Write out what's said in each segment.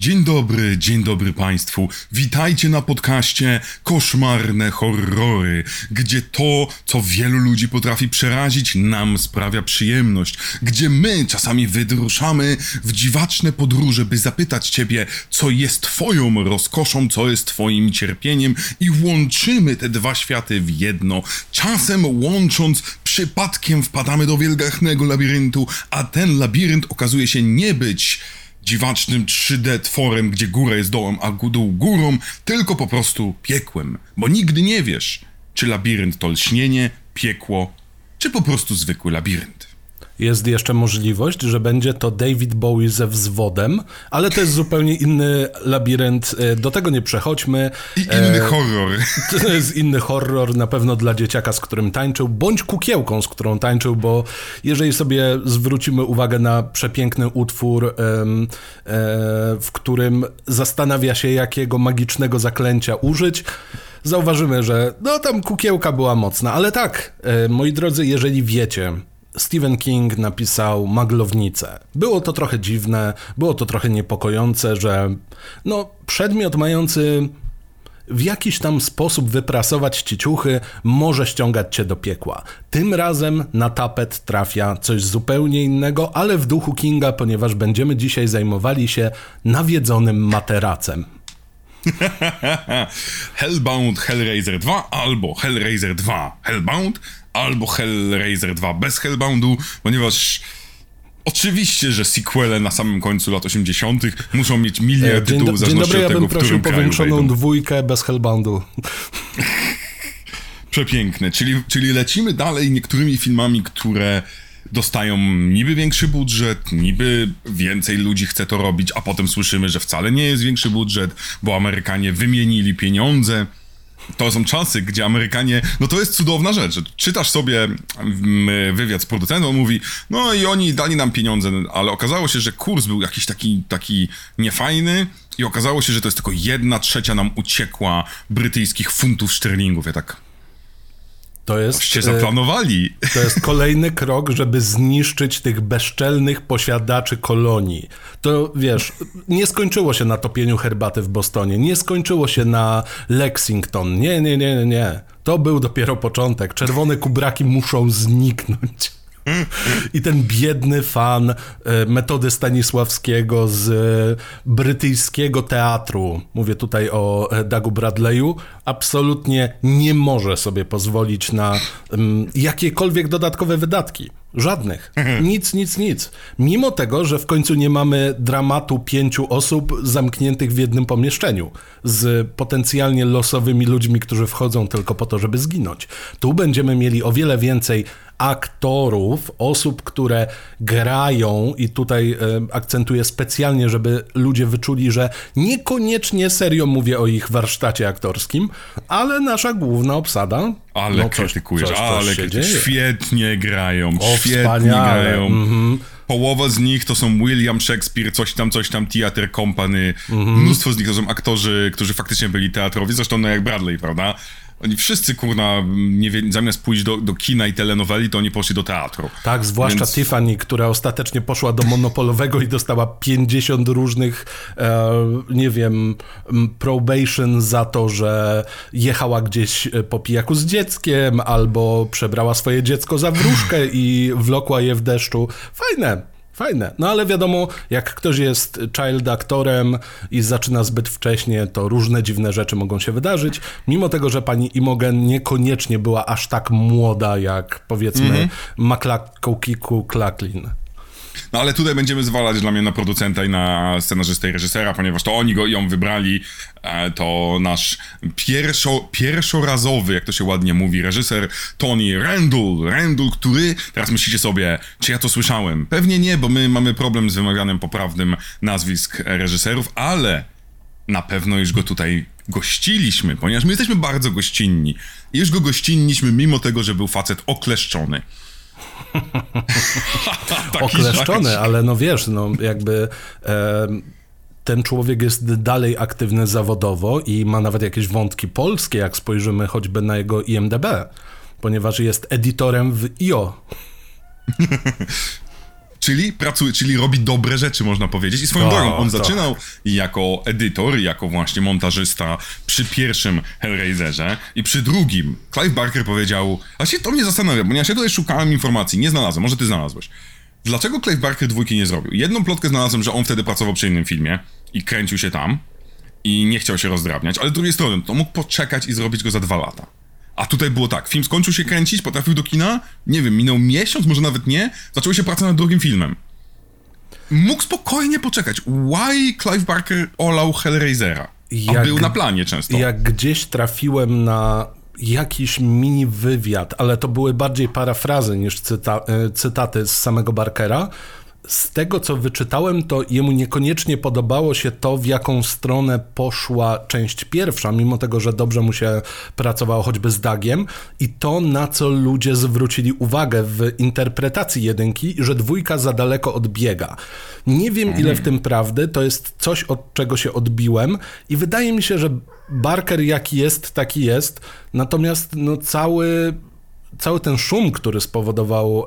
Dzień dobry, dzień dobry Państwu. Witajcie na podcaście Koszmarne Horrory, gdzie to, co wielu ludzi potrafi przerazić, nam sprawia przyjemność. Gdzie my czasami wydruszamy w dziwaczne podróże, by zapytać Ciebie, co jest Twoją rozkoszą, co jest Twoim cierpieniem i łączymy te dwa światy w jedno. Czasem łącząc, przypadkiem wpadamy do wielgachnego labiryntu, a ten labirynt okazuje się nie być dziwacznym 3D tworem, gdzie góra jest dołem, a dół górą, tylko po prostu piekłem. Bo nigdy nie wiesz, czy labirynt to lśnienie, piekło, czy po prostu zwykły labirynt. Jest jeszcze możliwość, że będzie to David Bowie ze wzwodem, ale to jest zupełnie inny labirynt. E, do tego nie przechodźmy. I inny e, horror. To jest inny horror na pewno dla dzieciaka, z którym tańczył, bądź kukiełką, z którą tańczył, bo jeżeli sobie zwrócimy uwagę na przepiękny utwór, e, w którym zastanawia się, jakiego magicznego zaklęcia użyć, zauważymy, że no tam kukiełka była mocna, ale tak, moi drodzy, jeżeli wiecie, Stephen King napisał Maglownicę. Było to trochę dziwne, było to trochę niepokojące, że no, przedmiot mający w jakiś tam sposób wyprasować ci ciuchy może ściągać cię do piekła. Tym razem na tapet trafia coś zupełnie innego, ale w duchu Kinga, ponieważ będziemy dzisiaj zajmowali się nawiedzonym materacem. Hellbound Hellraiser 2 albo Hellraiser 2 Hellbound albo Hellraiser 2 bez Hellboundu, ponieważ Oczywiście, że sequele na samym końcu lat 80. muszą mieć miliard e, tytułów w zależności dobry, od tego, ja bym prosił powiększoną dwójkę bez Hellboundu. Przepiękne, czyli, czyli lecimy dalej niektórymi filmami, które dostają niby większy budżet, niby więcej ludzi chce to robić, a potem słyszymy, że wcale nie jest większy budżet, bo Amerykanie wymienili pieniądze to są czasy, gdzie Amerykanie, no to jest cudowna rzecz. Czytasz sobie mm, wywiad z producentem, on mówi, no i oni dali nam pieniądze, ale okazało się, że kurs był jakiś taki, taki niefajny i okazało się, że to jest tylko jedna trzecia nam uciekła brytyjskich funtów sterlingów. Ja tak, to jest. Się zaplanowali. To jest kolejny krok, żeby zniszczyć tych bezczelnych posiadaczy kolonii. To wiesz, nie skończyło się na topieniu herbaty w Bostonie, nie skończyło się na Lexington. Nie, nie, nie, nie. To był dopiero początek. Czerwone kubraki muszą zniknąć. I ten biedny fan e, metody Stanisławskiego z e, brytyjskiego teatru, mówię tutaj o e, Dagu Bradley'u, absolutnie nie może sobie pozwolić na jakiekolwiek dodatkowe wydatki. Żadnych. Nic, nic, nic. Mimo tego, że w końcu nie mamy dramatu pięciu osób zamkniętych w jednym pomieszczeniu z potencjalnie losowymi ludźmi, którzy wchodzą tylko po to, żeby zginąć. Tu będziemy mieli o wiele więcej aktorów, osób, które grają i tutaj e, akcentuję specjalnie, żeby ludzie wyczuli, że niekoniecznie serio mówię o ich warsztacie aktorskim, ale nasza główna obsada ale no, krytykujesz, coś, coś, ale krytykujesz. Świetnie grają, o, świetnie wspaniale. grają. Mm-hmm. Połowa z nich to są William Shakespeare, coś tam, coś tam, Theater Company. Mm-hmm. Mnóstwo z nich to są aktorzy, którzy faktycznie byli teatrowi, zresztą no jak Bradley, prawda? Oni wszyscy, kurna, nie zamiast pójść do, do kina i telenoweli, to oni poszli do teatru. Tak, zwłaszcza Więc... Tiffany, która ostatecznie poszła do monopolowego i dostała 50 różnych, e, nie wiem, probation za to, że jechała gdzieś e, po pijaku z dzieckiem, albo przebrała swoje dziecko za wróżkę i wlokła je w deszczu. Fajne. Fajne. No ale wiadomo, jak ktoś jest child aktorem i zaczyna zbyt wcześnie, to różne dziwne rzeczy mogą się wydarzyć. Mimo tego, że pani Imogen niekoniecznie była aż tak młoda, jak powiedzmy mm -hmm. Klaklin. No ale tutaj będziemy zwalać dla mnie na producenta i na scenarzystę i reżysera, ponieważ to oni go ją wybrali. E, to nasz pierwszo, pierwszorazowy, jak to się ładnie mówi, reżyser Tony Randall. Randall, który, teraz myślicie sobie, czy ja to słyszałem? Pewnie nie, bo my mamy problem z wymawianym poprawnym nazwisk reżyserów, ale na pewno już go tutaj gościliśmy, ponieważ my jesteśmy bardzo gościnni. Już go gościliśmy, mimo tego, że był facet okleszczony. Okleszczony, ale no wiesz, no jakby... E, ten człowiek jest dalej aktywny zawodowo i ma nawet jakieś wątki polskie, jak spojrzymy choćby na jego IMDB, ponieważ jest edytorem w IO. Czyli pracuje, czyli robi dobre rzeczy, można powiedzieć. I swoją To, drogą, on to. zaczynał jako edytor, jako właśnie montażysta przy pierwszym Hellraiserze i przy drugim Clive Barker powiedział, a się to mnie zastanawia, bo ja się tutaj szukałem informacji, nie znalazłem, może ty znalazłeś. Dlaczego Clive Barker dwójki nie zrobił? Jedną plotkę znalazłem, że on wtedy pracował przy innym filmie i kręcił się tam i nie chciał się rozdrabniać, ale z drugiej strony, to mógł poczekać i zrobić go za dwa lata. A tutaj było tak, film skończył się kręcić, potrafił do kina, nie wiem, minął miesiąc, może nawet nie, zaczęło się praca nad drugim filmem. Mógł spokojnie poczekać. Why Clive Barker olał Hellraisera? A Jak- był na planie często. Jak gdzieś trafiłem na jakiś mini wywiad, ale to były bardziej parafrazy niż cyta, e, cytaty z samego Barkera. Z tego, co wyczytałem, to jemu niekoniecznie podobało się to, w jaką stronę poszła część pierwsza, mimo tego, że dobrze mu się pracowało choćby z Dagiem. I to, na co ludzie zwrócili uwagę w interpretacji jedynki, że dwójka za daleko odbiega. Nie wiem, ile w tym prawdy, to jest coś, od czego się odbiłem i wydaje mi się, że Barker jaki jest, taki jest, natomiast no cały cały ten szum, który spowodował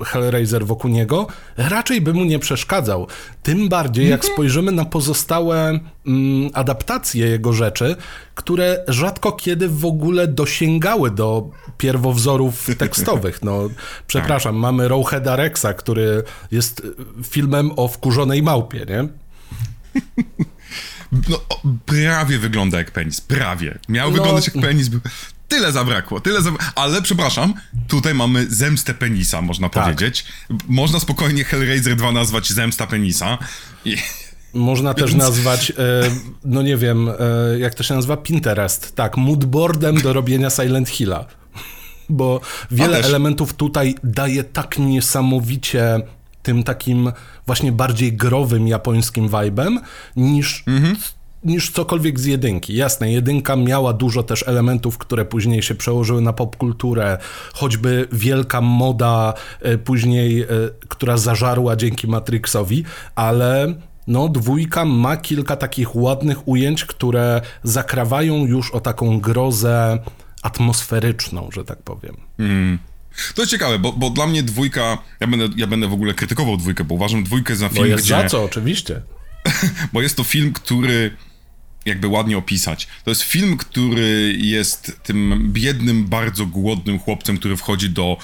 e, Hellraiser wokół niego, raczej by mu nie przeszkadzał. Tym bardziej, jak spojrzymy na pozostałe mm, adaptacje jego rzeczy, które rzadko kiedy w ogóle dosięgały do pierwowzorów tekstowych. No, przepraszam, mamy Rowheada Rexa, który jest e, filmem o wkurzonej małpie, nie? No, prawie wygląda jak penis, prawie. Miał No. wyglądać jak penis. Tyle zabrakło, tyle zabrakło. Ale przepraszam, tutaj mamy zemstę penisa, można Tak. powiedzieć. Można spokojnie Hellraiser 2 nazwać zemsta penisa. I... Można też nazwać, e, no nie wiem, e, jak to się nazywa? Pinterest. Tak, moodboardem do robienia Silent Hilla. Bo wiele elementów tutaj daje tak niesamowicie tym takim właśnie bardziej growym japońskim vibe'em niż, niż cokolwiek z jedynki. Jasne, jedynka miała dużo też elementów, które później się przełożyły na popkulturę, choćby wielka moda e, później, e, która zażarła dzięki Matrixowi, ale no dwójka ma kilka takich ładnych ujęć, które zakrawają już o taką grozę atmosferyczną, że tak powiem. To jest ciekawe, bo, bo dla mnie dwójka, ja będę, ja będę w ogóle krytykował dwójkę, bo uważam dwójkę za Bo film, jest gdzie... za co, oczywiście. bo jest to film, który jakby ładnie opisać. To jest film, który jest tym biednym, bardzo głodnym chłopcem, który wchodzi do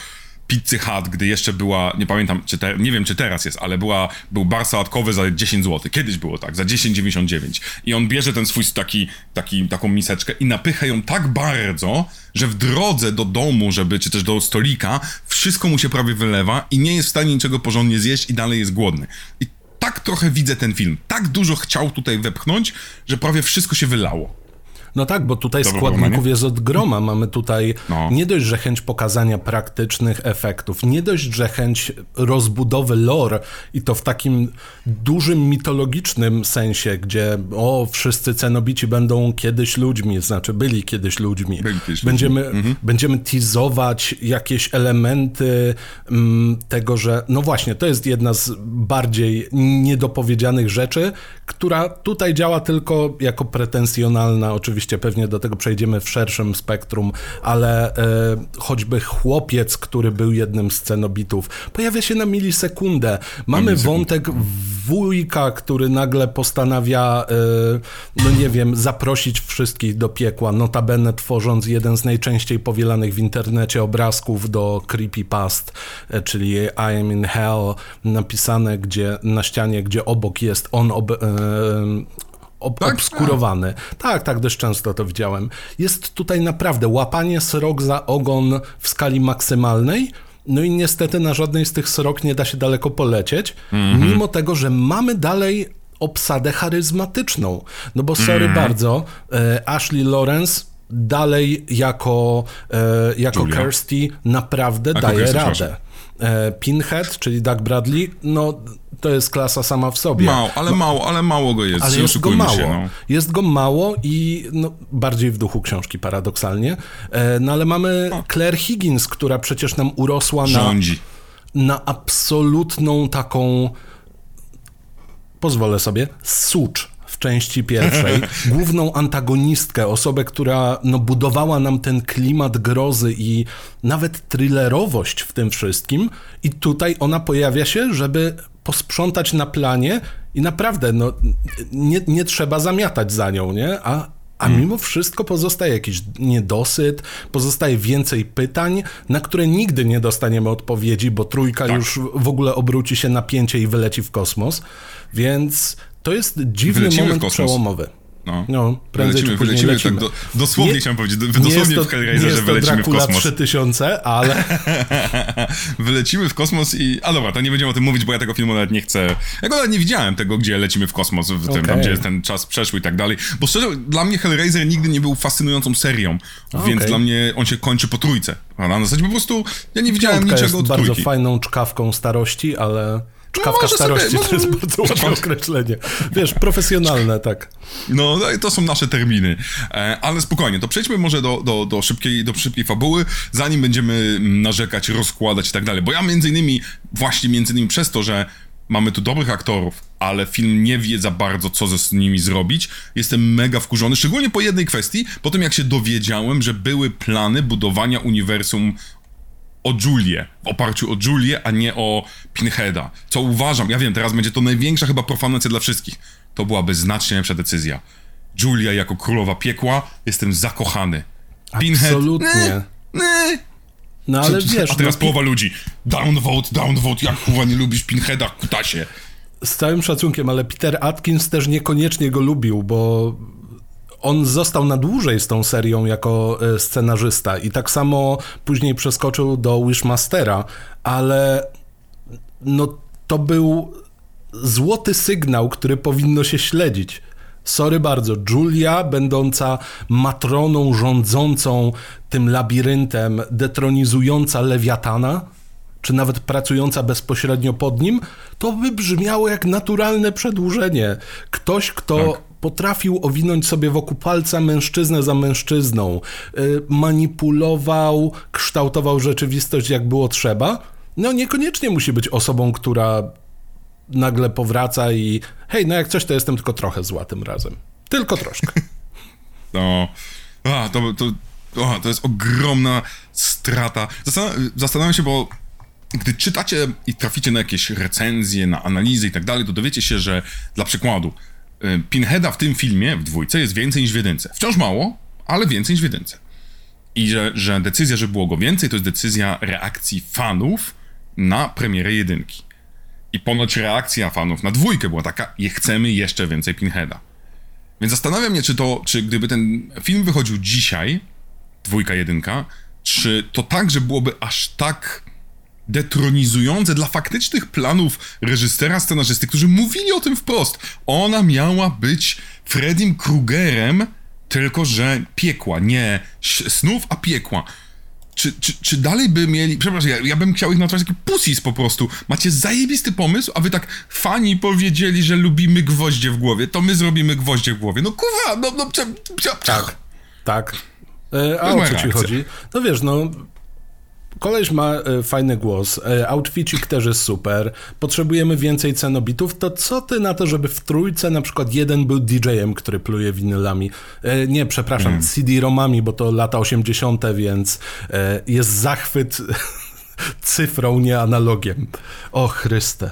Pizzy Hut, gdy jeszcze była, nie pamiętam, czy te, nie wiem czy teraz jest, ale była, był bar sałatkowy za 10 zł. Kiedyś było tak, za 10,99. I on bierze ten swój taki, taki, taką miseczkę i napycha ją tak bardzo, że w drodze do domu, żeby, czy też do stolika, wszystko mu się prawie wylewa i nie jest w stanie niczego porządnie zjeść i dalej jest głodny. I tak trochę widzę ten film. Tak dużo chciał tutaj wepchnąć, że prawie wszystko się wylało. No tak, bo tutaj składników jest od groma. Mamy tutaj No. nie dość, że chęć pokazania praktycznych efektów, nie dość, że chęć rozbudowy lore i to w takim dużym mitologicznym sensie, gdzie o, wszyscy cenobici będą kiedyś ludźmi, znaczy byli kiedyś ludźmi. Byli kiedyś będziemy, będziemy teasować jakieś elementy mm, tego, że no właśnie, to jest jedna z bardziej niedopowiedzianych rzeczy, która tutaj działa tylko jako pretensjonalna, oczywiście pewnie do tego przejdziemy w szerszym spektrum, ale e, choćby chłopiec, który był jednym z cenobitów, pojawia się na milisekundę. Mamy wątek wujka, który nagle postanawia, e, no nie wiem, zaprosić wszystkich do piekła, notabene tworząc jeden z najczęściej powielanych w internecie obrazków do creepypast, e, czyli I am in hell, napisane gdzie, na ścianie, gdzie obok jest on ob, e, ob, Tak? obskurowany. Tak, tak, dość często to widziałem. Jest tutaj naprawdę łapanie srok za ogon w skali maksymalnej, no i niestety na żadnej z tych srok nie da się daleko polecieć, mimo tego, że mamy dalej obsadę charyzmatyczną. No bo sorry bardzo, e, Ashley Lawrence dalej jako, e, jako Julia. Kirsty naprawdę Jako daje radę. E, Pinhead, czyli Doug Bradley, no to jest klasa sama w sobie. Mało, ale mało, ale mało go jest. Ale jest go mało. Się, no. Jest go mało i no, bardziej w duchu książki paradoksalnie. E, No ale mamy Claire Higgins, która przecież nam urosła na, Rządzi. na absolutną taką pozwolę sobie, sucz w części pierwszej, główną antagonistkę, osobę, która no, budowała nam ten klimat grozy i nawet thrillerowość w tym wszystkim. I tutaj ona pojawia się, żeby posprzątać na planie i naprawdę, no, nie, nie trzeba zamiatać za nią, nie? A, a mimo wszystko pozostaje jakiś niedosyt, pozostaje więcej pytań, na które nigdy nie dostaniemy odpowiedzi, bo trójka Tak. już w ogóle obróci się na pięcie i wyleci w kosmos. Więc to jest dziwny Wylecimy w moment przełomowy. No, No, prędzej wylecimy, czy później wylecimy, lecimy. tak do, dosłownie Nie- chciałem powiedzieć, Nie dosłownie jest to, w Hellraiserze jest to wylecimy w Dracula kosmos. 3000, ale Wylecimy w kosmos i... A dobra, to nie będziemy o tym mówić, bo ja tego filmu nawet nie chcę... Ja go nawet nie widziałem tego, gdzie lecimy w kosmos, w tym, tam, Okej. gdzie jest ten czas przeszły i tak dalej. Bo szczerze, dla mnie Hellraiser nigdy nie był fascynującą serią, więc dla mnie on się kończy po trójce. Prawda? Na zasadzie po prostu ja nie widziałem piątka niczego jest od bardzo trójki. fajną czkawką starości, ale... Czkawka No, może starości sobie- to jest może- bardzo ładne określenie. Wiesz, profesjonalne, tak. No, no i to są nasze terminy. E, ale spokojnie, to przejdźmy może do, do, do, szybkiej, do szybkiej fabuły, zanim będziemy mm, narzekać, rozkładać i tak dalej. Bo ja między innymi, właśnie między innymi przez to, że mamy tu dobrych aktorów, ale film nie wie za bardzo, co ze z nimi zrobić, jestem mega wkurzony, szczególnie po jednej kwestii, po tym jak się dowiedziałem, że były plany budowania uniwersum o Julię, w oparciu o Julię, a nie o Pinheada. Co uważam, ja wiem, teraz będzie to największa chyba profanacja dla wszystkich. To byłaby znacznie lepsza decyzja. Julia jako królowa piekła, jestem zakochany. Absolutnie. Nie, nie. No ale Co- wiesz, a teraz no, połowa ludzi. Downvote, downvote, jak kurwa nie lubisz Pinheada, kutasie. z całym szacunkiem, ale Peter Atkins też niekoniecznie go lubił, bo on został na dłużej z tą serią jako e, scenarzysta i tak samo później przeskoczył do Wishmastera, ale no to był złoty sygnał, który powinno się śledzić. Sorry bardzo, Julia, będąca matroną rządzącą tym labiryntem, detronizująca lewiatana, czy nawet pracująca bezpośrednio pod nim, to by brzmiało jak naturalne przedłużenie. Ktoś, kto Tak. Potrafił owinąć sobie wokół palca mężczyznę za mężczyzną, y, manipulował, kształtował rzeczywistość jak było trzeba, no niekoniecznie musi być osobą, która nagle powraca i hej, no jak coś, to jestem tylko trochę zła tym razem. Tylko troszkę. No, a, to, to, to jest ogromna strata. Zastan- zastanawiam się, bo gdy czytacie i traficie na jakieś recenzje, na analizy i tak dalej, to dowiecie się, że dla przykładu Pinheada w tym filmie, w dwójce, jest więcej niż w jedynce. Wciąż mało, ale więcej niż w jedynce. I że, że decyzja, że było go więcej, to jest decyzja reakcji fanów na premierę jedynki. I ponoć reakcja fanów na dwójkę była taka, je chcemy jeszcze więcej Pinheada. Więc zastanawiam mnie, czy to, czy gdyby ten film wychodził dzisiaj, dwójka, jedynka, czy to także byłoby aż tak detronizujące dla faktycznych planów reżysera, scenarzysty, którzy mówili o tym wprost. Ona miała być Freddym Krugerem, tylko że piekła, nie snów, a piekła. Czy, czy, czy dalej by mieli. Przepraszam, ja, ja bym chciał ich nazwać taki pusis po prostu. Macie zajebisty pomysł, a wy tak fani powiedzieli, że lubimy gwoździe w głowie, to my zrobimy gwoździe w głowie. No kurwa, no, no, prze, prze, Tak, tak. E, a o co ci chodzi? No wiesz, no... Koleś ma e, fajny głos, e, outfitcik też jest super, potrzebujemy więcej cenobitów, to co ty na to, żeby w trójce na przykład jeden był DJ-em, który pluje winylami? E, nie, przepraszam, Hmm. CD-romami, bo to lata 80., więc jest zachwyt cyfrą, nie analogiem. O Chryste.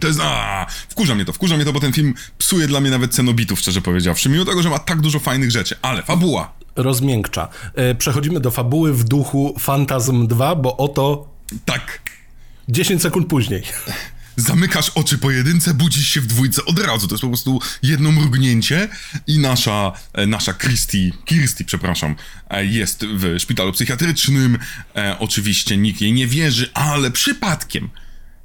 To jest. A, wkurza mnie to, wkurza mnie to, bo ten film psuje dla mnie nawet cenobitów, szczerze powiedziawszy. Mimo tego, że ma tak dużo fajnych rzeczy. Ale fabuła. Rozmiękcza. E, przechodzimy do fabuły w duchu Phantasm 2, bo oto Tak. 10 sekund później. Zamykasz oczy po jedynce, budzisz się w dwójce od razu. To jest po prostu jedno mrugnięcie i nasza, e, nasza Christy, Kirsty, przepraszam, e, jest w szpitalu psychiatrycznym. Oczywiście nikt jej nie wierzy, ale przypadkiem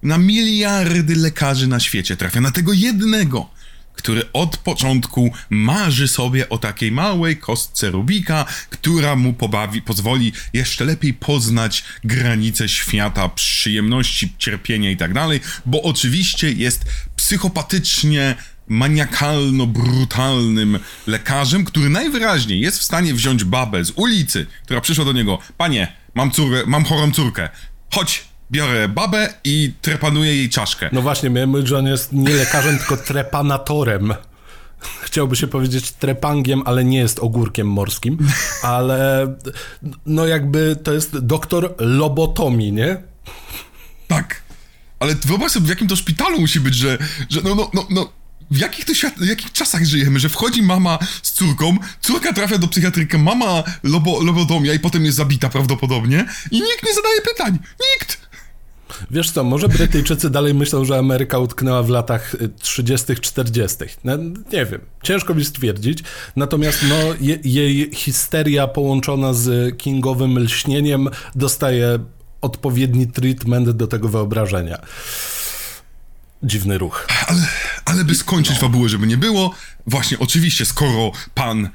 na miliardy lekarzy na świecie trafia na tego jednego, który od początku marzy sobie o takiej małej kostce Rubika, która mu pobawi, pozwoli jeszcze lepiej poznać granice świata, przyjemności, cierpienia i tak dalej, bo oczywiście jest psychopatycznie maniakalno-brutalnym lekarzem, który najwyraźniej jest w stanie wziąć babę z ulicy, która przyszła do niego, panie, mam córkę, mam chorą córkę, chodź, biorę babę i trepanuję jej czaszkę. No właśnie, mówić, że on jest nie lekarzem, tylko trepanatorem. Chciałby się powiedzieć trepangiem, ale nie jest ogórkiem morskim. Ale no jakby to jest doktor lobotomii, nie? Tak. Ale wyobraź sobie, w jakim to szpitalu musi być, że, że no, no, no, no, w jakich to świat, w jakich czasach żyjemy, że wchodzi mama z córką, córka trafia do psychiatryka, mama lobo, lobotomia i potem jest zabita prawdopodobnie i nikt nie zadaje pytań. Nikt! Wiesz co, może Brytyjczycy dalej myślą, że Ameryka utknęła w latach 30., 40. No, nie wiem, ciężko mi stwierdzić. Natomiast no, je, jej histeria połączona z kingowym lśnieniem dostaje odpowiedni treatment do tego wyobrażenia. Dziwny ruch. Ale, ale by skończyć no. fabułę, żeby nie było, właśnie oczywiście, skoro pan e,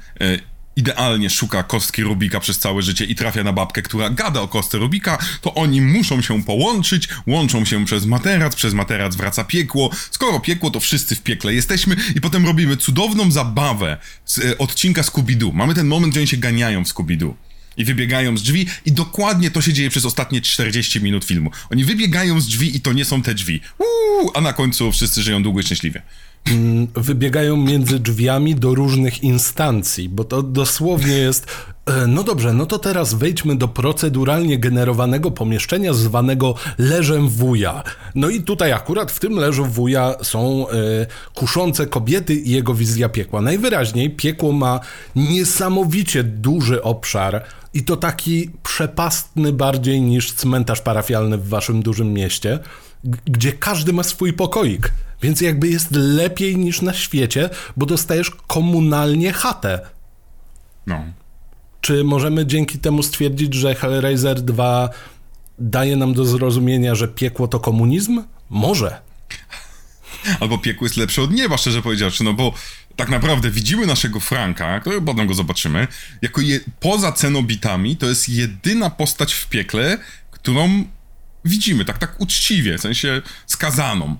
idealnie szuka kostki Rubika przez całe życie i trafia na babkę, która gada o kostce Rubika, to oni muszą się połączyć, łączą się przez materac, przez materac wraca piekło. Skoro piekło, to wszyscy w piekle jesteśmy i potem robimy cudowną zabawę z e, odcinka Scooby-Doo. Mamy ten moment, gdzie oni się ganiają w Scooby-Doo i wybiegają z drzwi i dokładnie to się dzieje przez ostatnie 40 minut filmu. Oni wybiegają z drzwi i to nie są te drzwi. Uuu, a na końcu wszyscy żyją długo i szczęśliwie. Mm, wybiegają między drzwiami do różnych instancji, bo to dosłownie jest. E, no dobrze, no to teraz wejdźmy do proceduralnie generowanego pomieszczenia zwanego leżem wuja. No i tutaj akurat w tym leżu wuja są e, kuszące kobiety i jego wizja piekła. Najwyraźniej piekło ma niesamowicie duży obszar i to taki przepastny bardziej niż cmentarz parafialny w waszym dużym mieście, gdzie każdy ma swój pokoik. Więc jakby jest lepiej niż na świecie, bo dostajesz komunalnie chatę. No. Czy możemy dzięki temu stwierdzić, że Hellraiser 2 daje nam do zrozumienia, że piekło to komunizm? Może. Albo piekło jest lepsze od nieba, szczerze powiedziawszy, no bo tak naprawdę widzimy naszego Franka, który potem go zobaczymy, jako je, poza cenobitami, to jest jedyna postać w piekle, którą widzimy, tak, tak uczciwie, w sensie skazaną.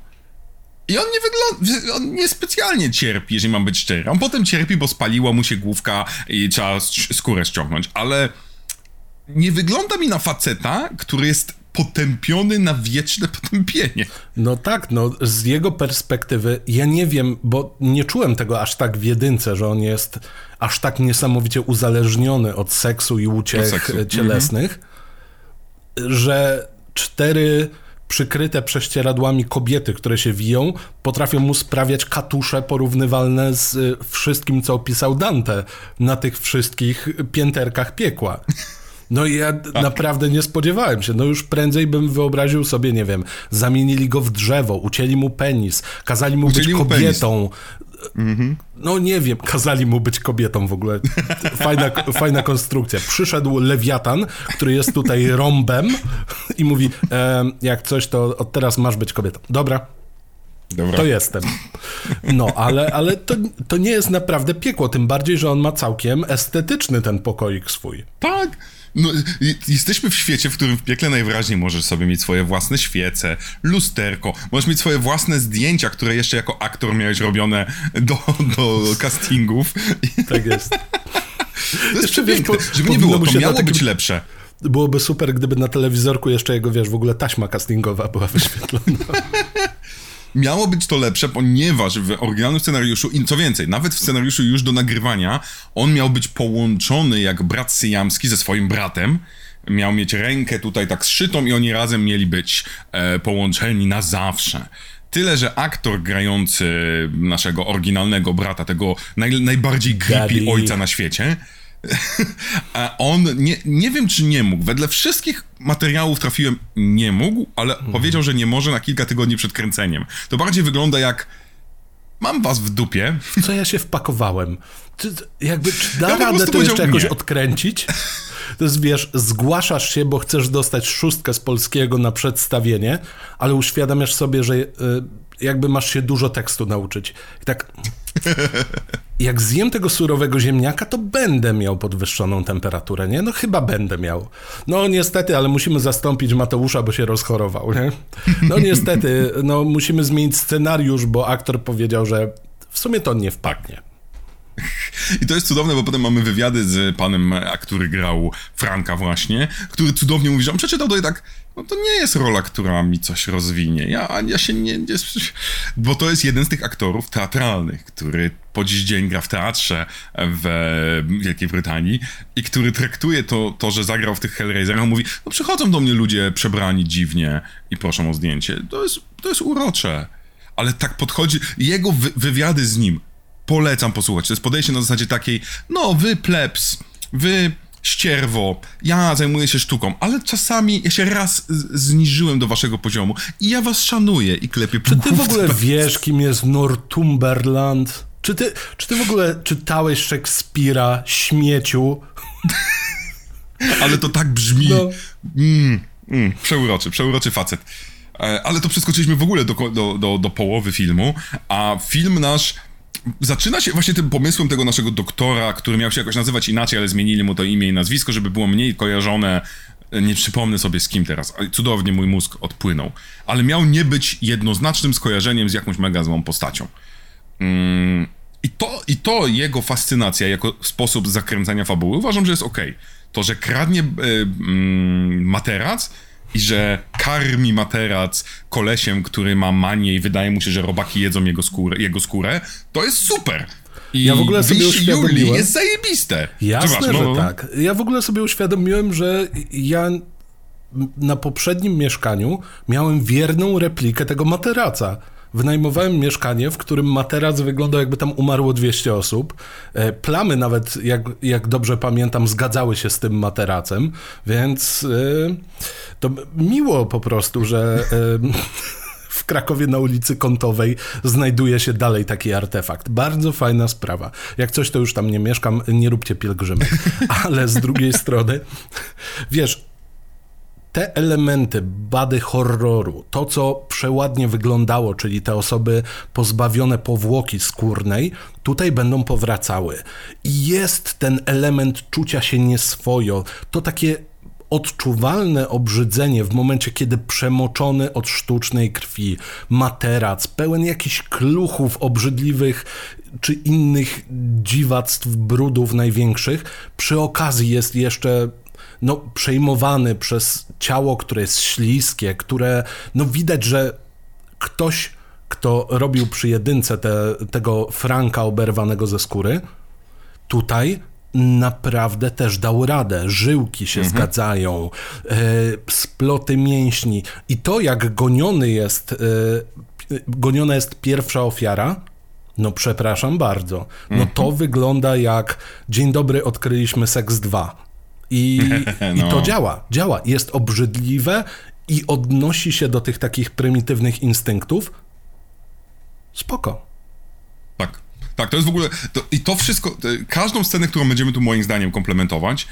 I on nie wygląda, on niespecjalnie cierpi, jeżeli mam być szczery. On potem cierpi, bo spaliła mu się główka i trzeba skórę ściągnąć, ale nie wygląda mi na faceta, który jest potępiony na wieczne potępienie. No tak, no z jego perspektywy, ja nie wiem, bo nie czułem tego aż tak w jedynce, że on jest aż tak niesamowicie uzależniony od seksu i uciech seksu. cielesnych, mhm. że cztery przykryte prześcieradłami kobiety, które się wiją, potrafią mu sprawiać katusze porównywalne z y, wszystkim, co opisał Dante na tych wszystkich pięterkach piekła. No i ja tak. naprawdę nie spodziewałem się. No już prędzej bym wyobraził sobie, nie wiem, zamienili go w drzewo, ucięli mu penis, kazali mu ucięli być mu kobietą. Mhm. No nie wiem, kazali mu być kobietą w ogóle. Fajna, fajna konstrukcja. Przyszedł lewiatan, który jest tutaj rąbem i mówi, e, jak coś, to od teraz masz być kobietą. Dobra, Dobra. To jestem. No, ale, ale to, to nie jest naprawdę piekło, tym bardziej, że on ma całkiem estetyczny ten pokoik swój. Tak. No, jesteśmy w świecie, w którym w piekle najwyraźniej możesz sobie mieć swoje własne świece, lusterko, możesz mieć swoje własne zdjęcia, które jeszcze jako aktor miałeś robione do, do castingów. Tak jest. To jest przepiękne. Żeby nie było, to miało być lepsze. Byłoby super, gdyby na telewizorku jeszcze jego, wiesz, w ogóle taśma castingowa była wyświetlona. miało być to lepsze, ponieważ w oryginalnym scenariuszu, i co więcej, nawet w scenariuszu już do nagrywania, on miał być połączony jak brat syjamski ze swoim bratem. Miał mieć rękę tutaj tak zszytą i oni razem mieli być e, połączeni na zawsze. Tyle, że aktor grający naszego oryginalnego brata, tego naj, najbardziej creepy ojca na świecie, A on, nie, nie wiem czy nie mógł, wedle wszystkich materiałów trafiłem, nie mógł, ale mhm. powiedział, że nie może na kilka tygodni przed kręceniem. To bardziej wygląda jak mam was w dupie. W co ja się wpakowałem? Czy, jakby, czy da ja radę to jeszcze jakoś nie. odkręcić? To jest, wiesz, zgłaszasz się, bo chcesz dostać szóstkę z polskiego na przedstawienie, ale uświadamiasz sobie, że y, jakby masz się dużo tekstu nauczyć. I tak jak zjem tego surowego ziemniaka, to będę miał podwyższoną temperaturę, nie? No chyba będę miał. No niestety, ale musimy zastąpić Mateusza, bo się rozchorował, nie? No niestety, no musimy zmienić scenariusz, bo aktor powiedział, że w sumie to nie wpadnie. I to jest cudowne, bo potem mamy wywiady z panem, który grał Franka właśnie, który cudownie mówi, że on przeczytał to i tak, no to nie jest rola, która mi coś rozwinie. Ja, ja się nie, nie... Bo to jest jeden z tych aktorów teatralnych, który po dziś dzień gra w teatrze w Wielkiej Brytanii i który traktuje to, to że zagrał w tych Hellraiserach, mówi, no przychodzą do mnie ludzie przebrani dziwnie i proszą o zdjęcie. To jest, to jest urocze. Ale tak podchodzi, jego wy wywiady z nim polecam posłuchać. To jest podejście na zasadzie takiej, no wy plebs, wy ścierwo, ja zajmuję się sztuką, ale czasami ja się raz zniżyłem do waszego poziomu i ja was szanuję i klepię po Czy ty w ogóle wiesz, kim jest Northumberland? Czy ty, czy ty w ogóle czytałeś Szekspira, śmieciu? ale to tak brzmi. No. Mm, mm, przeuroczy, przeuroczy facet. E, ale to przeskoczyliśmy w ogóle do, do, do, do połowy filmu, a film nasz zaczyna się właśnie tym pomysłem tego naszego doktora, który miał się jakoś nazywać inaczej, ale zmienili mu to imię i nazwisko, żeby było mniej kojarzone. Nie przypomnę sobie z kim teraz. Cudownie mój mózg odpłynął. Ale miał nie być jednoznacznym skojarzeniem z jakąś mega złą postacią. Mm, I to, I to jego fascynacja jako sposób zakręcania fabuły uważam, że jest ok. To, że kradnie y, y, materac i że karmi materac kolesiem, który ma manię i wydaje mu się, że robaki jedzą jego skórę, jego skórę to jest super. I ja w ogóle sobie uświadomiłem... Jest zajebiste. Jasne, no, że tak. Ja w ogóle sobie uświadomiłem, że ja na poprzednim mieszkaniu miałem wierną replikę tego materaca wynajmowałem mieszkanie, w którym materac wyglądał jakby tam umarło 200 osób. E, plamy nawet, jak, jak dobrze pamiętam, zgadzały się z tym materacem, więc e, to miło po prostu, że e, w Krakowie na ulicy Kątowej znajduje się dalej taki artefakt. Bardzo fajna sprawa. Jak coś, to już tam nie mieszkam, nie róbcie pielgrzymek. Ale z drugiej strony, wiesz, te elementy bady horroru, to co przeładnie wyglądało, czyli te osoby pozbawione powłoki skórnej, tutaj będą powracały. I jest ten element czucia się nieswojo, to takie odczuwalne obrzydzenie w momencie, kiedy przemoczony od sztucznej krwi materac, pełen jakichś kluchów obrzydliwych czy innych dziwactw, brudów największych, przy okazji jest jeszcze no, przejmowany przez ciało, które jest śliskie, które no, widać, że ktoś, kto robił przy jedynce te, tego Franka oberwanego ze skóry, tutaj naprawdę też dał radę. Żyłki się mhm. zgadzają, e, sploty mięśni i to, jak goniony jest, e, goniona jest pierwsza ofiara, no przepraszam bardzo. No mhm. to wygląda jak dzień dobry, odkryliśmy seks 2. I, no. I to no. działa, działa. Jest obrzydliwe i odnosi się do tych takich prymitywnych instynktów. Spoko. Tak. Tak, to jest w ogóle. To, I to wszystko. Każdą scenę, którą będziemy tu moim zdaniem komplementować,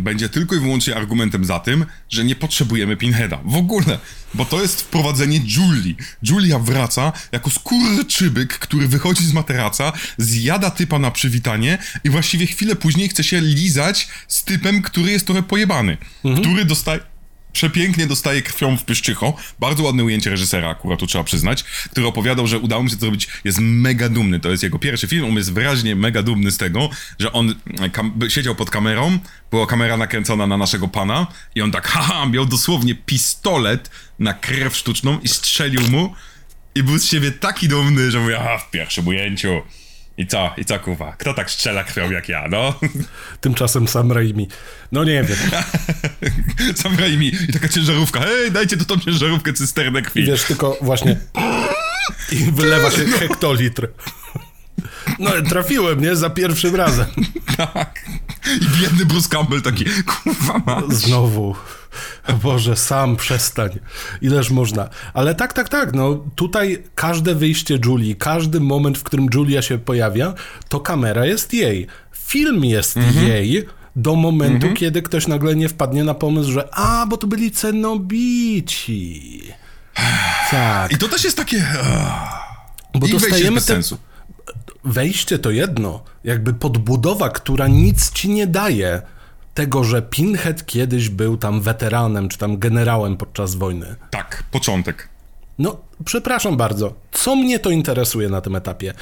będzie tylko i wyłącznie argumentem za tym, że nie potrzebujemy Pinheada. W ogóle. Bo to jest wprowadzenie Julii. Julia wraca jako skurczybyk, który wychodzi z materaca, zjada typa na przywitanie i właściwie chwilę później chce się lizać z typem, który jest trochę pojebany. Mhm. Który dostaje przepięknie dostaje krwią w pyszczycho. Bardzo ładne ujęcie reżysera, akurat tu trzeba przyznać, który opowiadał, że udało mu się to zrobić. Jest mega dumny. To jest jego pierwszy film. On jest wyraźnie mega dumny z tego, że on siedział pod kamerą, była kamera nakręcona na naszego pana i on tak, haha, miał dosłownie pistolet na krew sztuczną i strzelił mu i był z siebie taki dumny, że mówię, aha, w pierwszym ujęciu i co? I co kuwa? Kto tak strzela krwią jak ja, no? Tymczasem Sam Raimi. No nie wiem. Sam Raimi i taka ciężarówka. Hej, dajcie tu tą ciężarówkę cysternę krwi. I wiesz, tylko właśnie i wylewa się no. hektolitr. No trafiłem, nie? Za pierwszym razem. Tak. I biedny Bruce Campbell taki, kurwa mać. Znowu. Boże, sam przestań. Ileż można. Ale tak, tak, tak. No, tutaj każde wyjście Julii, każdy moment, w którym Julia się pojawia, to kamera jest jej. Film jest mhm. jej do momentu, mhm. kiedy ktoś nagle nie wpadnie na pomysł, że a, bo to byli cenobici. Tak. I to też jest takie... Bo dostajemy ten... sensu. Wejście to jedno, jakby podbudowa, która nic ci nie daje tego, że Pinhead kiedyś był tam weteranem, czy tam generałem podczas wojny. Tak, początek. No, przepraszam bardzo, co mnie to interesuje na tym etapie?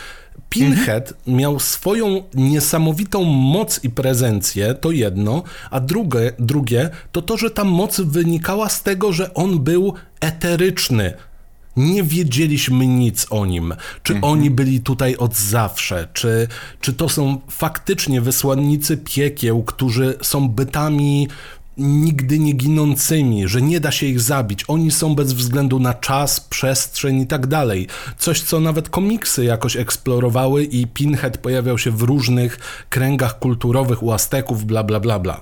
Pinhead miał swoją niesamowitą moc i prezencję, to jedno, a drugie, drugie to to, że ta moc wynikała z tego, że on był eteryczny. Nie wiedzieliśmy nic o nim. Czy oni byli tutaj od zawsze? Czy, czy to są faktycznie wysłannicy piekieł, którzy są bytami nigdy nie ginącymi, że nie da się ich zabić. Oni są bez względu na czas, przestrzeń i tak dalej. Coś, co nawet komiksy jakoś eksplorowały i Pinhead pojawiał się w różnych kręgach kulturowych u Azteków, bla, bla, bla, bla.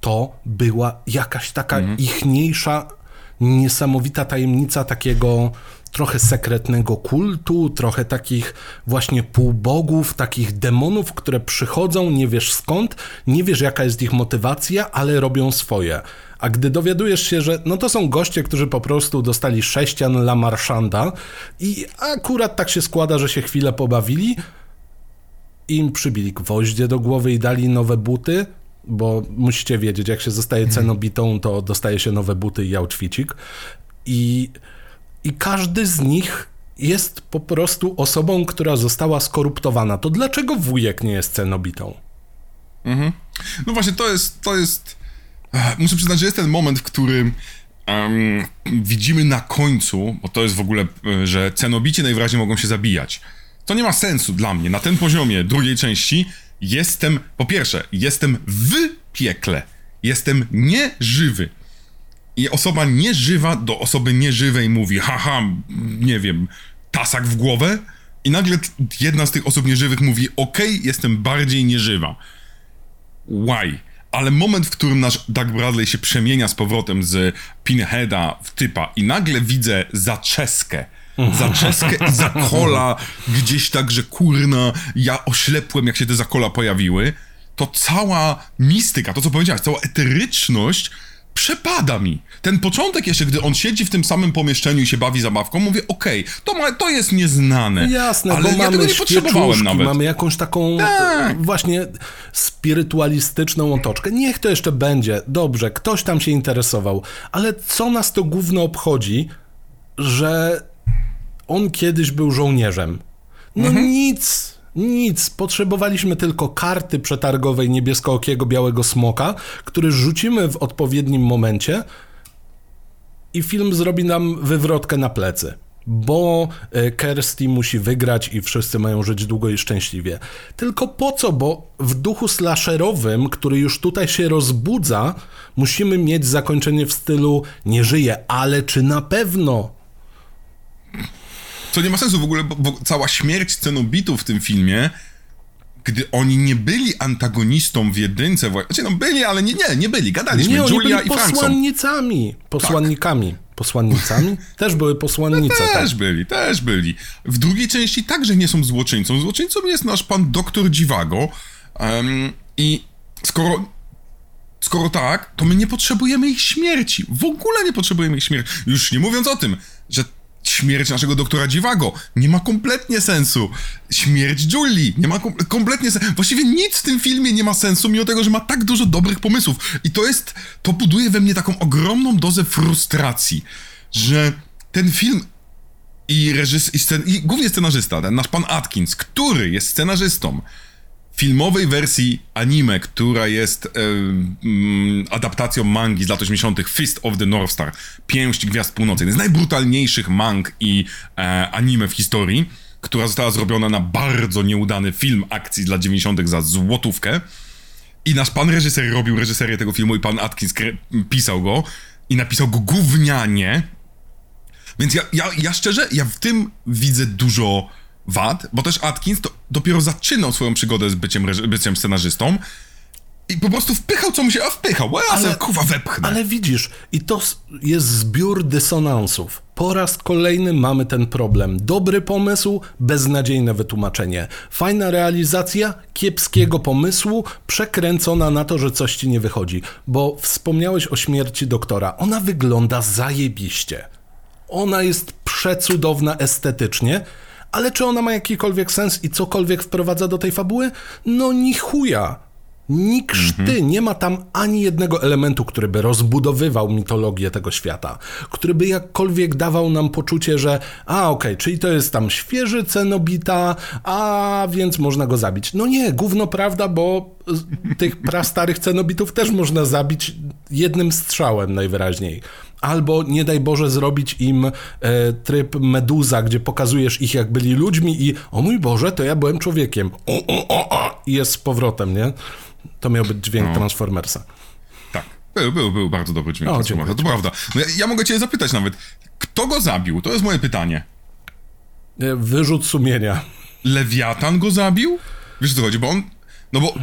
To była jakaś taka ichniejsza, niesamowita tajemnica takiego trochę sekretnego kultu, trochę takich właśnie półbogów, takich demonów, które przychodzą, nie wiesz skąd, nie wiesz jaka jest ich motywacja, ale robią swoje. A gdy dowiadujesz się, że no to są goście, którzy po prostu dostali sześcian La Marchanda i akurat tak się składa, że się chwilę pobawili, im przybili gwoździe do głowy i dali nowe buty, bo musicie wiedzieć, jak się zostaje cenobitą, to dostaje się nowe buty i outficik. I, I każdy z nich jest po prostu osobą, która została skoruptowana. To dlaczego wujek nie jest cenobitą? No właśnie, to jest, to jest... Ech, Muszę przyznać, że jest ten moment, w którym em, widzimy na końcu, bo to jest w ogóle, e, że cenobici najwyraźniej mogą się zabijać. To nie ma sensu dla mnie. Na tym poziomie drugiej części jestem, po pierwsze, jestem w piekle. Jestem nieżywy. I osoba nieżywa do osoby nieżywej mówi, haha, nie wiem, tasak w głowę. I nagle jedna z tych osób nieżywych mówi, okej, jestem bardziej nieżywa. Why? Ale moment, w którym nasz Doug Bradley się przemienia z powrotem z Pinheada w typa i nagle widzę zaczeskę. Zaczeskę i zakola gdzieś tak, że kurna, ja oślepłem, jak się te zakola pojawiły, to cała mistyka, to co powiedziałeś, cała eteryczność przepada mi. Ten początek jeszcze, gdy on siedzi w tym samym pomieszczeniu i się bawi zabawką, mówię, okej, to, ma, to jest nieznane. Jasne, ale bo ja mamy tego nie potrzebowałem nawet. mamy jakąś taką Tak. właśnie spirytualistyczną otoczkę. Niech to jeszcze będzie. Dobrze, ktoś tam się interesował, ale co nas to gówno obchodzi, że on kiedyś był żołnierzem? No Mhm. nic, nic. Potrzebowaliśmy tylko karty przetargowej niebieskookiego białego smoka, który rzucimy w odpowiednim momencie i film zrobi nam wywrotkę na plecy. Bo e, Kirsty musi wygrać i wszyscy mają żyć długo i szczęśliwie. Tylko po co? Bo w duchu slasherowym, który już tutaj się rozbudza, musimy mieć zakończenie w stylu nie żyje, ale czy na pewno? Co nie ma sensu w ogóle, bo, bo cała śmierć cenobitów w tym filmie, gdy oni nie byli antagonistą w jedynce, znaczy no byli, ale nie, nie, nie byli, gadaliśmy, Nie, Julia byli i Frank posłannicami. Posłannikami. Posłannicami? Też były posłannice. tak. Też byli, też byli. W drugiej części także nie są złoczyńcą. Złoczyńcą jest nasz pan doktor Dziwago. em, I skoro, skoro tak, to my nie potrzebujemy ich śmierci. W ogóle nie potrzebujemy ich śmierci. Już nie mówiąc o tym, że śmierć naszego doktora Dziwago nie ma kompletnie sensu. Śmierć Julii nie ma kom kompletnie sensu. Właściwie nic w tym filmie nie ma sensu, mimo tego, że ma tak dużo dobrych pomysłów. I to jest, to buduje we mnie taką ogromną dozę frustracji, że ten film i, reżys- i, scen- i głównie scenarzysta, ten nasz pan Atkins, który jest scenarzystą filmowej wersji anime, która jest e, mm, adaptacją mangi z lat 80. Fist of the North Star, Pięść Gwiazd Północy, jeden z najbrutalniejszych mang i e, anime w historii, która została zrobiona na bardzo nieudany film akcji z lat 90. za złotówkę. I nasz pan reżyser robił reżyserię tego filmu i pan Atkins pisał go i napisał go gównianie, więc ja, ja, ja szczerze, ja w tym widzę dużo wad, bo też Atkins to dopiero zaczynał swoją przygodę z byciem, byciem scenarzystą i po prostu wpychał, co mu się, a wpychał, ja Ale- kuwa wepchnę. Ale widzisz, i to jest zbiór dysonansów. Po raz kolejny mamy ten problem. Dobry pomysł, beznadziejne wytłumaczenie. Fajna realizacja kiepskiego pomysłu, przekręcona na to, że coś ci nie wychodzi. Bo wspomniałeś o śmierci doktora. Ona wygląda zajebiście. Ona jest przecudowna estetycznie, ale czy ona ma jakikolwiek sens i cokolwiek wprowadza do tej fabuły? No ni chuja. Ni krzty, nie ma tam ani jednego elementu, który by rozbudowywał mitologię tego świata, który by jakkolwiek dawał nam poczucie, że a okej, czyli to jest tam świeży cenobita, a więc można go zabić. No nie, gówno prawda, bo tych prastarych cenobitów też można zabić jednym strzałem najwyraźniej. Albo nie daj Boże zrobić im e, tryb meduza, gdzie pokazujesz ich jak byli ludźmi i o mój Boże, to ja byłem człowiekiem. O, o, o, o. I jest z powrotem, nie? To miał być dźwięk Transformersa. Tak. Był, był, był bardzo dobry dźwięk. O, Transformersa, to prawda. No ja, ja mogę cię zapytać nawet, kto go zabił? To jest moje pytanie. E, Wyrzut sumienia. Lewiatan go zabił? Wiesz o co chodzi, bo on... No bo